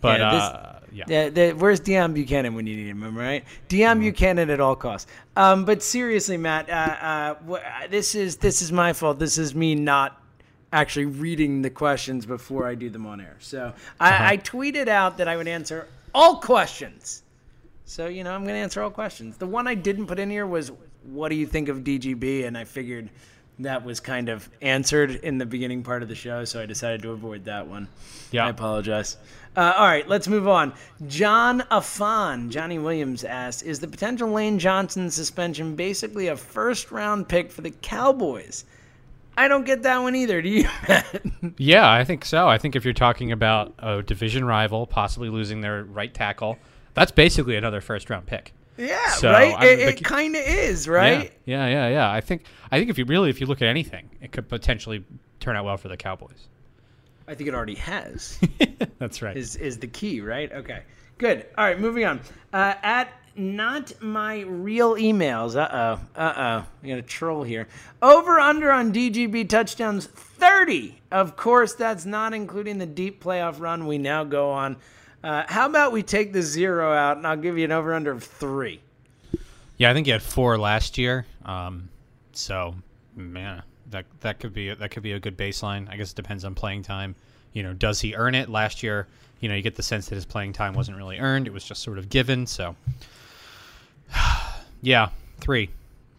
but yeah, this, uh, yeah. The, where's Deone Bucannon when you need him, right? Deone mm-hmm. Bucannon at all costs. Um, but seriously, Matt, uh, uh, this is this is my fault. This is me not actually reading the questions before I do them on air. So I, uh-huh. I tweeted out that I would answer all questions. So you know, I'm going to answer all questions. The one I didn't put in here was, "What do you think of DGB?" And I figured that was kind of answered in the beginning part of the show, so I decided to avoid that one. Yeah, I apologize. Uh, all right, let's move on. John Afan, Johnny Williams asked, "Is the potential Lane Johnson suspension basically a first-round pick for the Cowboys?" I don't get that one either. Do you? yeah, I think so. I think if you're talking about a division rival possibly losing their right tackle, that's basically another first-round pick. Yeah, so, right. it, it kind of is, right? Yeah, yeah, yeah, yeah. I think I think if you really if you look at anything, it could potentially turn out well for the Cowboys. I think it already has. That's right. Is is the key, right? Okay. Good. All right, moving on. Uh, at not my real emails. Uh oh. Uh oh. We got a troll here. Over under on DGB touchdowns 30. Of course, that's not including the deep playoff run we now go on. Uh, how about we take the zero out and I'll give you an over under of three? Yeah, I think you had four last year. Um, so, man, that that could be that could be a good baseline. I guess it depends on playing time. You know, does he earn it? Last year, you know, you get the sense that his playing time wasn't really earned; it was just sort of given. So, yeah, three.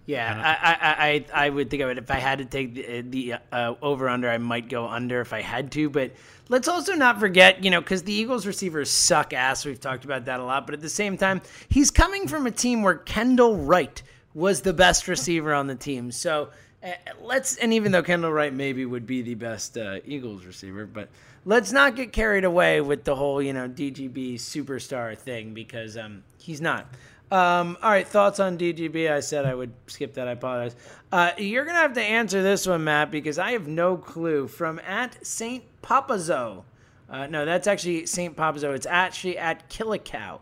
Yeah, I, I, I, I would think of it if I had to take the, the uh, over under, I might go under if I had to. But let's also not forget, you know, because the Eagles receivers suck ass. We've talked about that a lot. But at the same time, he's coming from a team where Kendall Wright was the best receiver on the team. So uh, let's, and even though Kendall Wright maybe would be the best uh, Eagles receiver, but let's not get carried away with the whole, you know, DGB superstar thing because um, he's not. Um, all right, thoughts on DGB? I said I would skip that. I apologize. Uh, you're gonna have to answer this one, Matt, because I have no clue. From at Saint Papazo. Uh, no, that's actually Saint Papazo. It's actually at Killicow.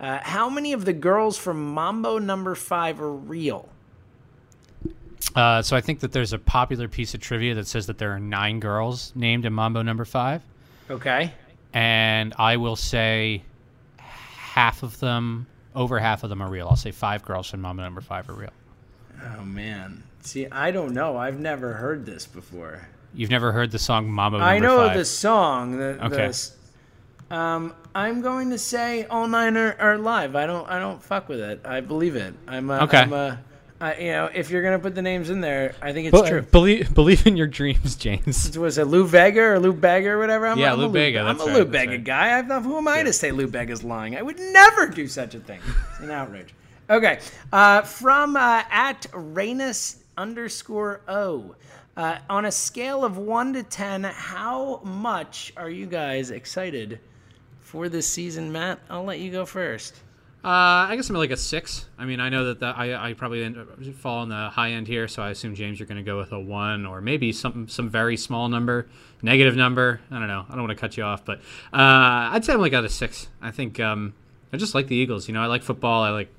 Uh, how many of the girls from Mambo Number Five are real? Uh, so I think that there's a popular piece of trivia that says that there are nine girls named in Mambo Number Five, Okay. and I will say half of them, over half of them, are real. I'll say five girls from Mama Number Five are real. Oh man. See, I don't know. I've never heard this before. You've never heard the song Mama Number I know Five? the song. The, Okay. the um, I'm going to say all nine are, are live. I don't. I don't fuck with it. I believe it. I'm. A, Okay. I'm a, I, you know, if you're gonna put the names in there, I think it's true. Believe believe in your dreams, James. Was it Lou Vega or Lou Bega or whatever? I'm, Yeah, I'm Lou a Bega, I'm a Lou that's Bega right. guy. I thought, who am I to say Lou Bega's lying? I would never do such a thing. It's an outrage. Okay, uh, from uh, at Rainus underscore O. Uh, on a scale of one to ten, how much are you guys excited for this season, Matt? I'll let you go first. Uh, I guess I'm like a six. I mean, I know that the, I, I probably fall on the high end here, so I assume James, you're going to go with a one or maybe some some very small number, negative number. I don't know. I don't want to cut you off, but uh, I'd say I'm like at a six. I think um, I just like the Eagles. You know, I like football. I like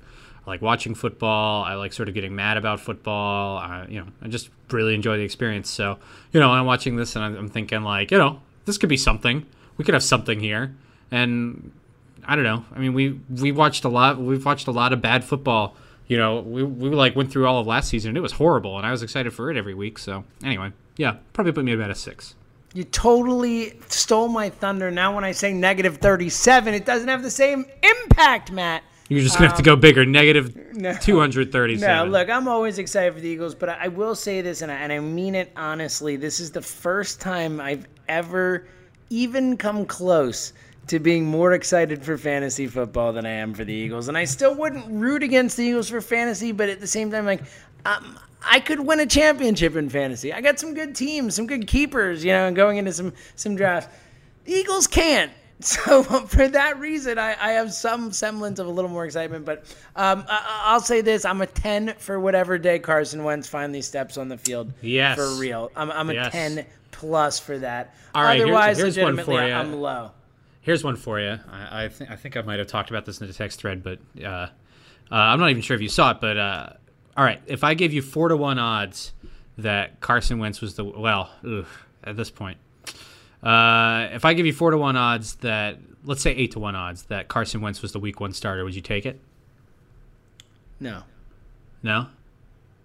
I like watching football. I like sort of getting mad about football. I, you know, I just really enjoy the experience. So, you know, I'm watching this and I'm, I'm thinking like, you know, this could be something. We could have something here, and I don't know. I mean, we we watched a lot. We've watched a lot of bad football. You know, we we like went through all of last season and it was horrible, and I was excited for it every week. So anyway, yeah, probably put me about a six. You totally stole my thunder. Now, when I say negative 37, it doesn't have the same impact, Matt. You're just gonna have to go bigger, negative Um, no. two hundred No, look, I'm always excited for the Eagles, but I, I will say this, and I, and I mean it honestly. This is the first time I've ever even come close to being more excited for fantasy football than I am for the Eagles. And I still wouldn't root against the Eagles for fantasy, but at the same time, like, um, I could win a championship in fantasy. I got some good teams, some good keepers, you know, and going into some some drafts. The Eagles can't. So for that reason, I, I have some semblance of a little more excitement. But um, I, I'll say this: I'm a 10 for whatever day Carson Wentz finally steps on the field. Yes. for real. I'm, I'm a Yes. 10 plus for that. All right, Otherwise, here's one legitimately, for ya. I'm low. Here's one for you. I, I think I think I might have talked about this in the text thread, but uh, uh, I'm not even sure if you saw it. But uh, all right, if I gave you four to one odds that Carson Wentz was the well, ugh, at this point, uh, if I give you four to one odds that let's say eight to one odds that Carson Wentz was the Week One starter, would you take it? No, No.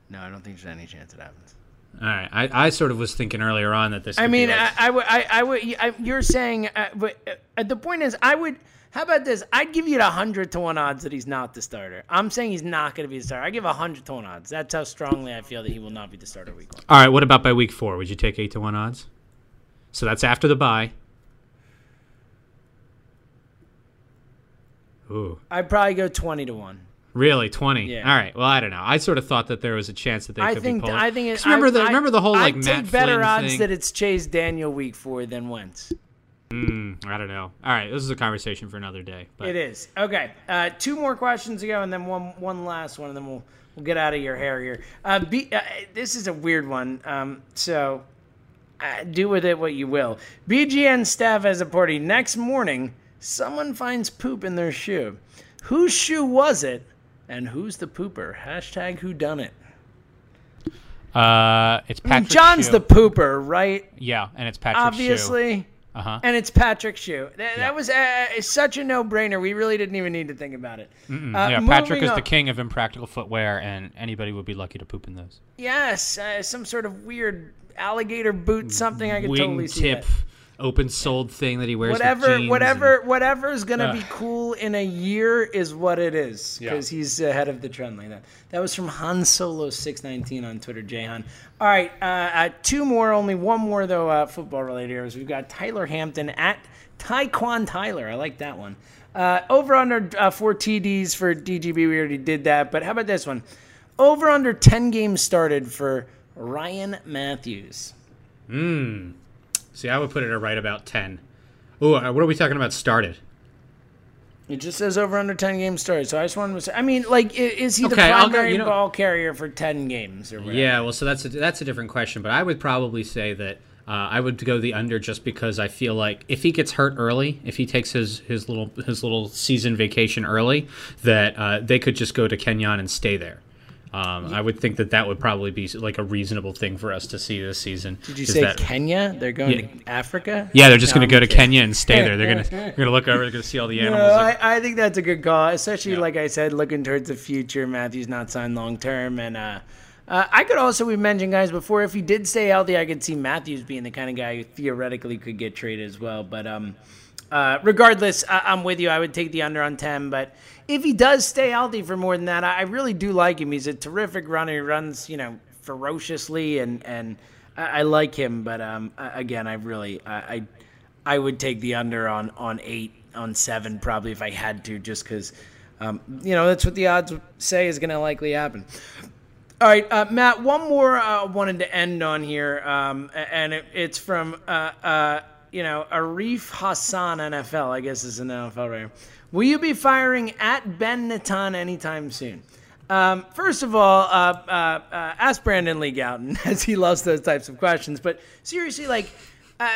no, I don't think there's any chance it happens. All right, I, I sort of was thinking earlier on that this. I could be mean, like- I, I would, I, I would. I, you're saying, uh, but uh, the point is, I would. How about this? I'd give you the hundred to one odds that he's not the starter. I'm saying he's not going to be the starter. I give a hundred to one odds. That's how strongly I feel that he will not be the starter week one. all right, what about by Week Four? Would you take eight to one odds? So that's after the bye. Ooh. I'd probably go twenty to one. Really, twenty? Yeah. All right. Well, I don't know. I sort of thought that there was a chance that they I could think. be pulled. I think. It, remember I, the I, remember the whole like I'd Matt take better Flynn odds thing? that it's Chase Daniel week four than Wentz. Mm, I don't know. All right, this is a conversation for another day. But It is okay. Uh, two more questions to go, and then one one last one, and then we'll we'll get out of your hair here. Uh, B, uh, this is a weird one. Um, so uh, do with it what you will. BGN staff has a party next morning someone finds poop in their shoe. Whose shoe was it? And who's the pooper? Hashtag who done it. Uh, it's Patrick. John's Shue. the pooper, right? yeah, and it's Patrick. Obviously. Uh huh. And it's Patrick Shue. That, Yeah. that was uh, such a no-brainer. We really didn't even need to think about it. Uh, yeah, Patrick is the king of impractical footwear, and anybody would be lucky to poop in those. Yes, uh, some sort of weird alligator boot, something I could totally see. Wingtip, that. Open-soled thing that he wears. with Whatever, jeans whatever, whatever is gonna Ugh. be cool in a year is what it is Yeah. because he's ahead of the trend like that. That was from Han Solo six nineteen on Twitter, Jayhan. All right, uh, uh, two more, only one more though, uh, football related heroes. We've got Tyler Hampton at Taekwon Tyler. I like that one. Uh, over under uh, four TDs for DGB. We already did that, but how about this one? Over under ten games started for Ryan Mathews. See, I would put it at right about ten. Oh, what are we talking about? Started. It just says over under ten games started. So I just wanted to say, I mean, like, is he the Okay, go- primary you know- ball carrier for ten games or whatever? Yeah, well, so that's a, that's a different question, but I would probably say that uh, I would go the under just because I feel like if he gets hurt early, if he takes his his little his little season vacation early, that uh, they could just go to Kenjon and stay there. Um, I would think that that would probably be like a reasonable thing for us to see this season. Did you say that- Kenya? They're going Yeah. to Africa? Yeah, they're just No, going to go to. Kenya and stay there. They're going to they're going to look over. They're going to see all the animals. No, I, I think that's a good call, especially like I said, looking towards the future. Mathews not signed long term, and uh, uh, I could also we mentioned guys before. If he did stay healthy, I could see Mathews being the kind of guy who theoretically could get traded as well. But um, uh, regardless, I, I'm with you. I would take the under on ten, but if he does stay healthy for more than that, I, I really do like him. He's a terrific runner. He runs, you know, ferociously, and and I, I like him. But um, again, I really I. I I would take the under on on eight on seven probably if I had to, just because um, you know that's what the odds say is going to likely happen. All right, uh, Matt. One more uh, I wanted to end on here, um, and it, it's from uh, uh, you know Arif Hasan NFL. I guess is an NFL writer. Will you be firing at Ben Natan anytime soon? Um, first of all, uh, uh, uh, ask Brandon Lee Gowton, as he loves those types of questions. But seriously, like, uh,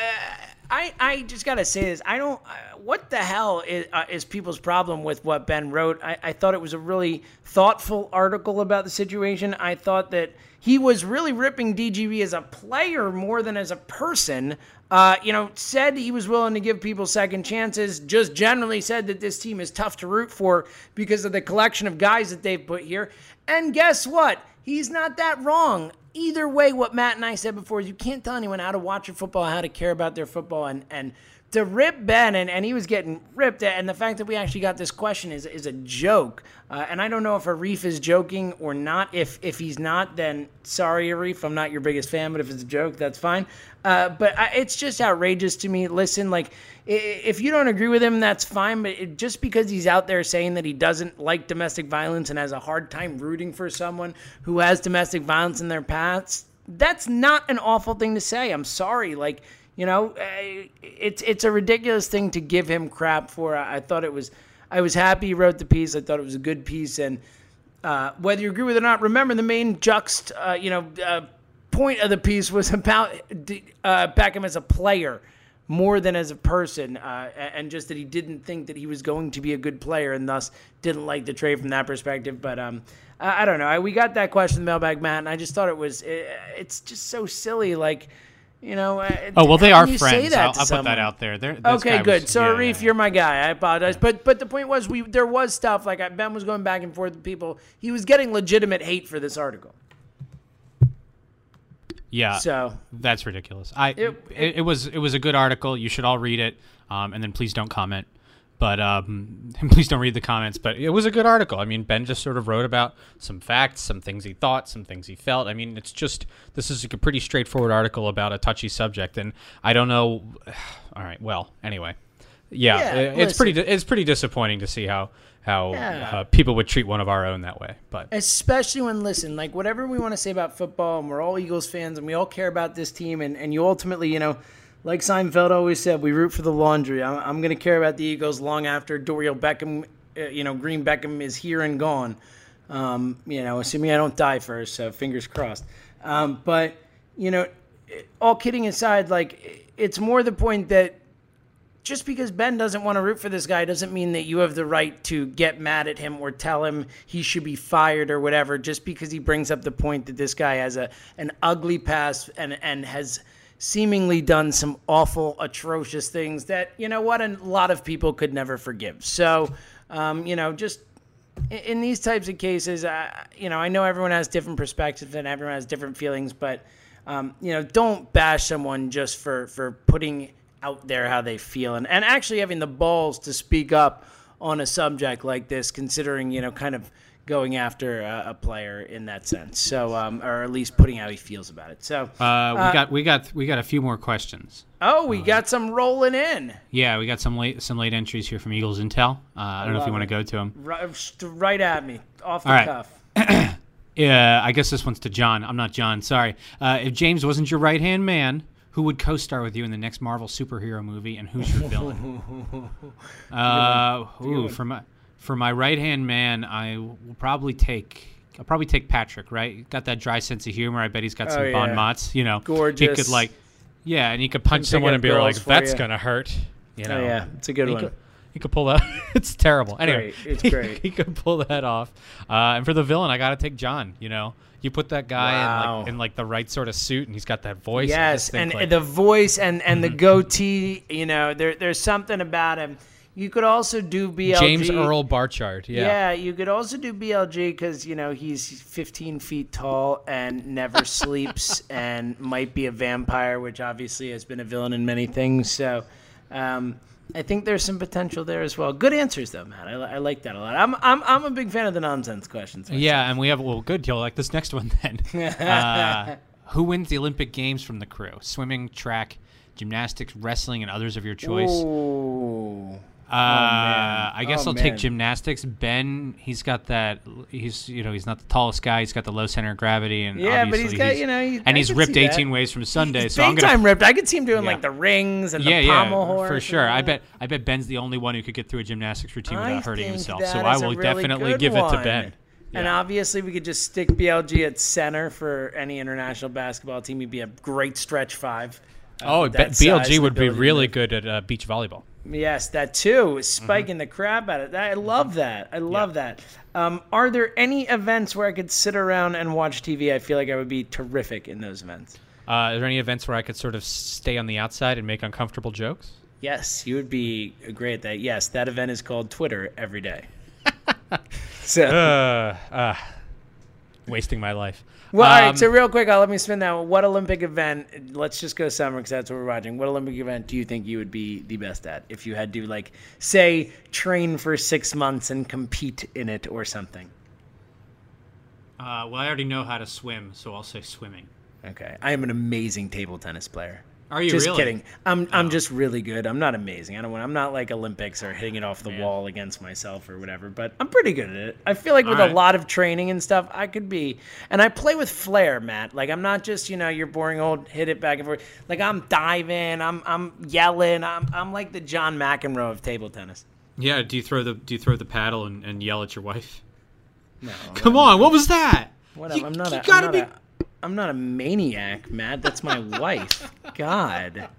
I, I just gotta say this. I don't. Uh, what the hell is, uh, is people's problem with what Ben wrote? I, I thought it was a really thoughtful article about the situation. I thought that he was really ripping DGB as a player more than as a person. Uh, you know, said he was willing to give people second chances. Just generally said that this team is tough to root for because of the collection of guys that they've put here. And guess what? He's not that wrong. Either way, what Matt and I said before is you can't tell anyone how to watch your football, how to care about their football, and and to rip Ben and, he was getting ripped and the fact that we actually got this question is is a joke. Uh, and I don't know if Arif is joking or not. If if he's not, then sorry, Arif. I'm not your biggest fan, but if it's a joke, that's fine. Uh, but I, it's just outrageous to me. Listen, like if you don't agree with him, that's fine. But it, just because he's out there saying that he doesn't like domestic violence and has a hard time rooting for someone who has domestic violence in their past, that's not an awful thing to say. I'm sorry. Like you know, uh, it's it's a ridiculous thing to give him crap for. I, thought it was. I was happy he wrote the piece. I thought it was a good piece, and uh, whether you agree with it or not, remember the main juxt, uh, you know, uh, point of the piece was about uh, Beckham as a player more than as a person, uh, and just that he didn't think that he was going to be a good player, and thus didn't like the trade from that perspective. But um, I, I don't know. I, we got that question in the mailbag, Matt, and I just thought it was. It, it's just so silly, like. You know, uh, Oh well, they are friends. I'll, I'll put someone? that out there. They're, Okay, good. was- so, yeah, Arif, yeah. you're my guy. I apologize, but but the point was, we there was stuff like I- Ben was going back and forth with people. He was getting legitimate hate for this article. Yeah. So That's ridiculous. I It- it, it, was it was a good article. You should all read it, um, and then please don't comment. But um, please don't read the comments. But it was a good article. I mean, Ben just sort of wrote about some facts, some things he thought, some things he felt. I mean, it's just this is a pretty straightforward article about a touchy subject, and I don't know. All right. Well, anyway, yeah, Yeah, it- it's pretty it's pretty disappointing to see how how Yeah. uh, people would treat one of our own that way. But especially when listen, like whatever we want to say about football, and we're all Eagles fans, and we all care about this team, and and you ultimately, you know. Like Seinfeld always said, we root for the laundry. I'm, I'm going to care about the Eagles long after Dorial Beckham, uh, you know, Green Beckham is here and gone. Um, you know, assuming I don't die first, so fingers crossed. Um, but you know, all kidding aside, like it's more the point that just because Ben doesn't want to root for this guy doesn't mean that you have the right to get mad at him or tell him he should be fired or whatever just because he brings up the point that this guy has a an ugly past and and has seemingly done some awful atrocious things that you know what a lot of people could never forgive. So, um, you know, just in, these types of cases, uh, you know, I know everyone has different perspectives and everyone has different feelings, but um, you know, don't bash someone just for for putting out there how they feel and, and actually having the balls to speak up on a subject like this, considering, you know, kind of going after a, a player in that sense. So, um, or at least putting how he feels about it. So, Uh, we got we got we got a few more questions. oh, we got some rolling in Yeah, we got some late some late entries here from Eagles Intel. Uh, I don't know if you want to go to them. right, right at me, off the All right. cuff. Yeah, I guess this one's to John. I'm not John. Sorry. Uh, if James wasn't your right hand man, who would co-star with you in the next Marvel superhero movie, and who's your villain? uh, ooh, for my for my right hand man, I will probably take. I'll probably take Patrick. Right, got that dry sense of humor. I bet he's got some Oh, bon mots. You know, He could like, yeah, and he could punch someone and be like, "That's you. gonna hurt." You know, Oh, yeah, it's a good he one. Could, he could pull that. it's terrible. Anyway, great. It's he- great. He, could pull that off. Uh, and for the villain, I gotta take John. You know, you put that guy in like in like the right sort of suit, and he's got that voice. Yes, think, and like- the voice and and Mm-hmm. the goatee. You know, there there's something about him. You could also do BLG. James Earl Barchard. Yeah. Yeah. you could also do BLG because you know he's 15 feet tall and never sleeps and might be a vampire, which obviously has been a villain in many things. So, um, I think there's some potential there as well. Good answers though, Matt. I, I like that a lot. I'm I'm I'm a big fan of the nonsense questions. Yeah, and we have well, good. You'll like this next one then. uh, who wins the Olympic Games from the crew? Swimming, track, gymnastics, wrestling, and others of your choice. Ooh. Uh, I guess Oh, I'll take gymnastics. Ben, he's got that. He's you know he's not the tallest guy. He's got the low center of gravity, and Yeah, but obviously he's got, you know, he- and I he's ripped see that. 18 ways from Sunday. He's so I'm gonna time ripped. I could see him doing Yeah. like the rings and yeah, the yeah, pommel horse. for sure. I bet I bet Ben's the only one who could get through a gymnastics routine I without hurting himself. So I will really definitely give it to one. Ben. And obviously, we could just stick BLG at center for any international basketball team. He'd be a great stretch five. uh, Oh, with bet that size BLG would be really good at uh, beach volleyball. Yes, that too. is Mm-hmm. Spiking the crap out of that. I love that. I love that. Um, are there any events where I could sit around and watch TV? I feel like I would be terrific in those events. Uh, are there any events where I could sort of stay on the outside and make uncomfortable jokes? Yes, you would be great at that. Yes, that event is called Twitter every day. so, Uh, uh, wasting my life. Well, Um, right. So, real quick, I'll let me spin that. one. What Olympic event? Let's just go summer because that's what we're watching. What Olympic event do you think you would be the best at if you had to, like, say, train for six months and compete in it or something? Uh, well, I already know how to swim, so I'll say swimming. Okay, I am an amazing table tennis player. Are you just really? kidding. I'm I'm oh. just really good. I'm not amazing. I don't. want- I'm not like Olympics or hitting it off the Man. wall against myself or whatever. But I'm pretty good at it. I feel like with All right. a lot of training and stuff, I could be. And I play with flair, Matt. Like I'm not just you know your boring old hit it back and forth. Like I'm diving. I'm I'm yelling. I'm I'm like the John McEnroe of table tennis. Yeah. Do you throw the Do you throw the paddle and, and yell at your wife? No, Come on, what was that? Whatever. You- I'm not. you a, I'm gotta not be. A, I'm not a maniac, Matt. That's my wife. God.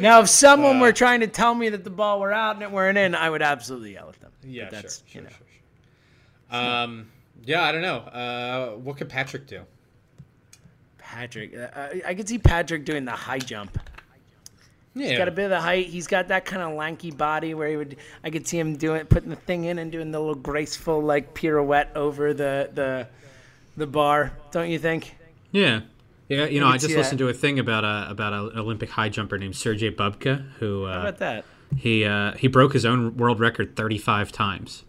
Now, if someone Uh. were trying to tell me that the ball were out and it weren't in, I would absolutely yell at them. Yeah, But that's, sure, you sure, know. Um. Yeah, I don't know. Uh, what could Patrick do? Patrick. Uh, I, I could see Patrick doing the high jump. Yeah. He's got a bit of the height. He's got that kind of lanky body where he would. I could see him doing putting the thing in and doing the little graceful like pirouette over the the the bar. Don't you think? Yeah. Yeah, you know, I just listened that. to a thing about a about an Olympic high jumper named Sergey Bubka, who uh, How about that? he uh, he broke his own world record 35 times.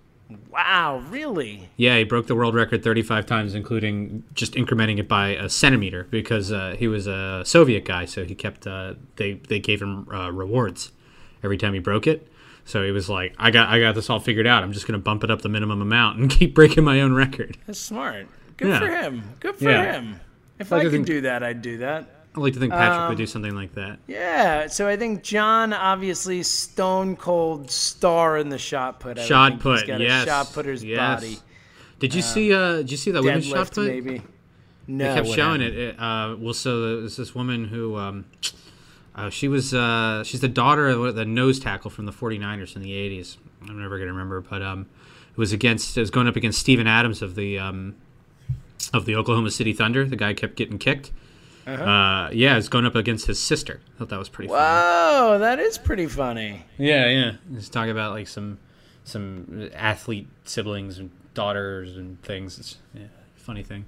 Wow, really? Yeah, he broke the world record 35 times, including just incrementing it by a centimeter because uh, he was a Soviet guy, so he kept uh, they they gave him uh, rewards every time he broke it. So he was like, I got I got this all figured out. I'm just gonna bump it up the minimum amount and keep breaking my own record. That's smart. Good Yeah. for him. Good for Yeah. him. If Like I I could think- do that, I'd do that. I like to think Patrick Um, would do something like that. Yeah. So I think John, obviously, stone cold star in the shot put. I Shot put, He's got yes, a shot putter's yes. body. Did you see? Uh, did you see that women's shot put? maybe. No. They kept showing happened? it. it uh, well, so there's this woman who, um, Uh, she was uh, she's the daughter of the nose tackle from the 49ers in the 80s. I'm never gonna remember, but um, it was against it was going up against Steven Adams of the um, of the Oklahoma City Thunder. The guy kept getting kicked. uh yeah, it's going up against his sister. I thought that was pretty funny. Whoa, that is pretty funny. Yeah, yeah. He's talking about like some some athlete siblings and daughters and things. It's yeah, funny thing.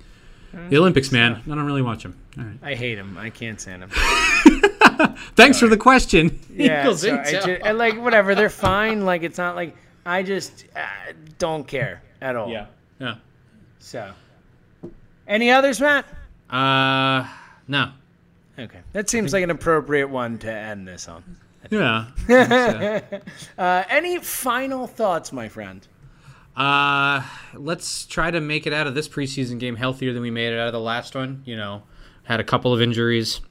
The Olympics, man. I don't really watch them. All right. I hate him. I can't stand him. Thanks for the question. Yeah, so I Intel. ju- and, like whatever, they're fine. Like it's not like I just uh, don't care at all. yeah. Yeah. So, any others, Matt? Uh, no. Okay, that seems like an appropriate one to end this on. Yeah. Uh, any final thoughts, my friend? Uh, let's try to make it out of this preseason game healthier than we made it out of the last one. You know, had a couple of injuries.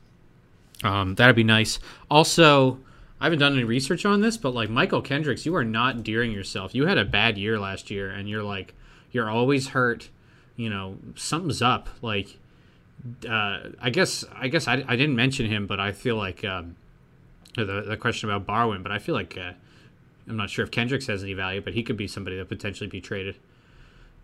Um, that'd be nice. Also, I haven't done any research on this, but like Mychal Kendricks, you are not endearing yourself. You had a bad year last year, and you're like, you're always hurt. You know, something's up. Like, uh, I guess, I guess I, I didn't mention him, but I feel like um, the the question about Barwin, but I feel like. Uh, I'm not sure if Kendricks has any value, but he could be somebody that potentially be traded.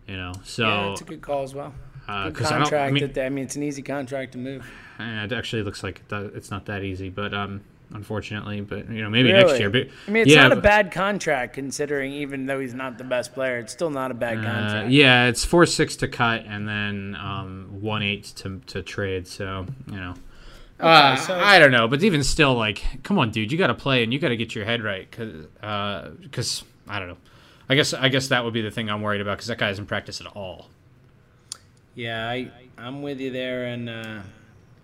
You know, so yeah, it's a good call as well. uh, Good 'cause I don't- contract. I mean, that- I mean, it's an easy contract to move. it actually looks like it's not that easy, but um, unfortunately, but you know, maybe next year. But I mean, it's yeah, not a bad contract considering, even though he's not the best player, it's still not a bad Uh, contract. yeah, it's four six to cut and then um, one eight to to trade. So you know, uh, so- I don't know, but even still, like, come on, dude, you got to play and you got to get your head right, because because I don't know. I guess I guess that would be the thing I'm worried about because that guy hasn't practiced at all. Yeah, I I'm with you there, and uh,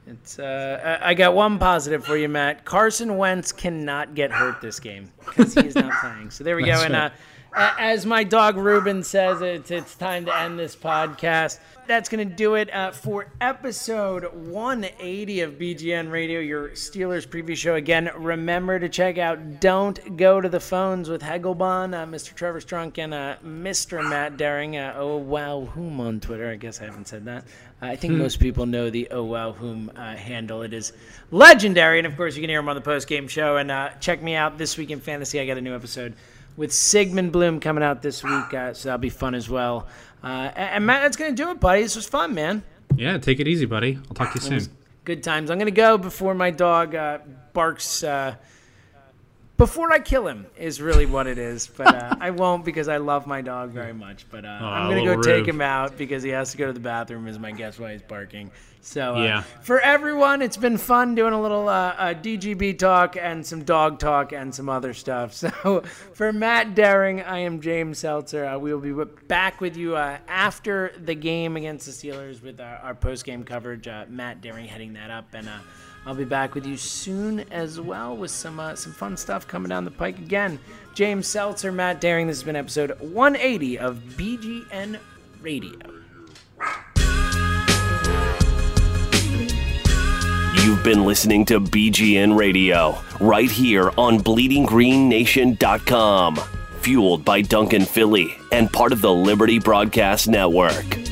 it's uh, I got one positive for you, Matt. Carson Wentz cannot get hurt this game because he's not playing. So there we go. That's And uh, as my dog Ruben says, it's it's time to end this podcast. That's gonna do it uh, for episode 180 of BGN Radio, your Steelers preview show. Again, remember to check out "Don't Go to the Phones" with Hegelbon, uh, Mr. Trevor Strunk, and uh, Mr. Matt Daring. Uh, oh wow, whom on Twitter? I guess I haven't said that. I think most people know the oh wow whom uh, handle. It is legendary, and of course you can hear him on the post game show. And uh, check me out this week in fantasy. I got a new episode with Sigmund Bloom coming out this week, uh, so that'll be fun as well. Uh, and, Matt, that's gonna do it, buddy. This was fun, man. Yeah, take it easy, buddy. I'll talk to you soon. Good times. I'm gonna go before my dog uh, barks. Before I kill him is really what it is, but uh, I won't because I love my dog very much. But uh, I'm gonna go little take him out because he has to go to the bathroom. Is my guess why he's barking. So uh, Yeah. for everyone, it's been fun doing a little uh, uh, DGB talk and some dog talk and some other stuff. So for Matt Daring, I am James Seltzer. Uh, we will be back with you uh, after the game against the Steelers with our, our post game coverage. Uh, Matt Daring heading that up, and uh, I'll be back with you soon as well with some uh, some fun stuff coming down the pike again. James Seltzer, Matt Daring. This has been episode 180 of BGN Radio. You've been listening to BGN Radio right here on BleedingGreenNation.com. Fueled by Duncan Philly and part of the Liberty Broadcast Network.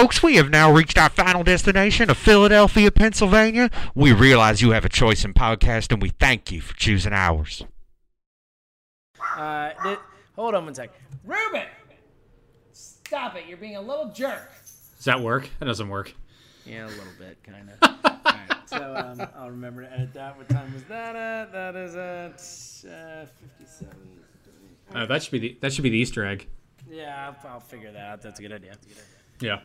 Folks, we have now reached our final destination of Philadelphia, Pennsylvania. We realize you have a choice in podcast, and we thank you for choosing ours. Uh, th- hold on one sec. Ruben! Stop it. You're being a little jerk. Does that work? That doesn't work. Yeah, a little bit, kind of. Alright, so um, I'll remember to edit that. What time was that at? That is at uh, 57. Uh, that should be the that should be the Easter egg. Yeah, I'll, I'll figure that out. That's a good idea. Yeah.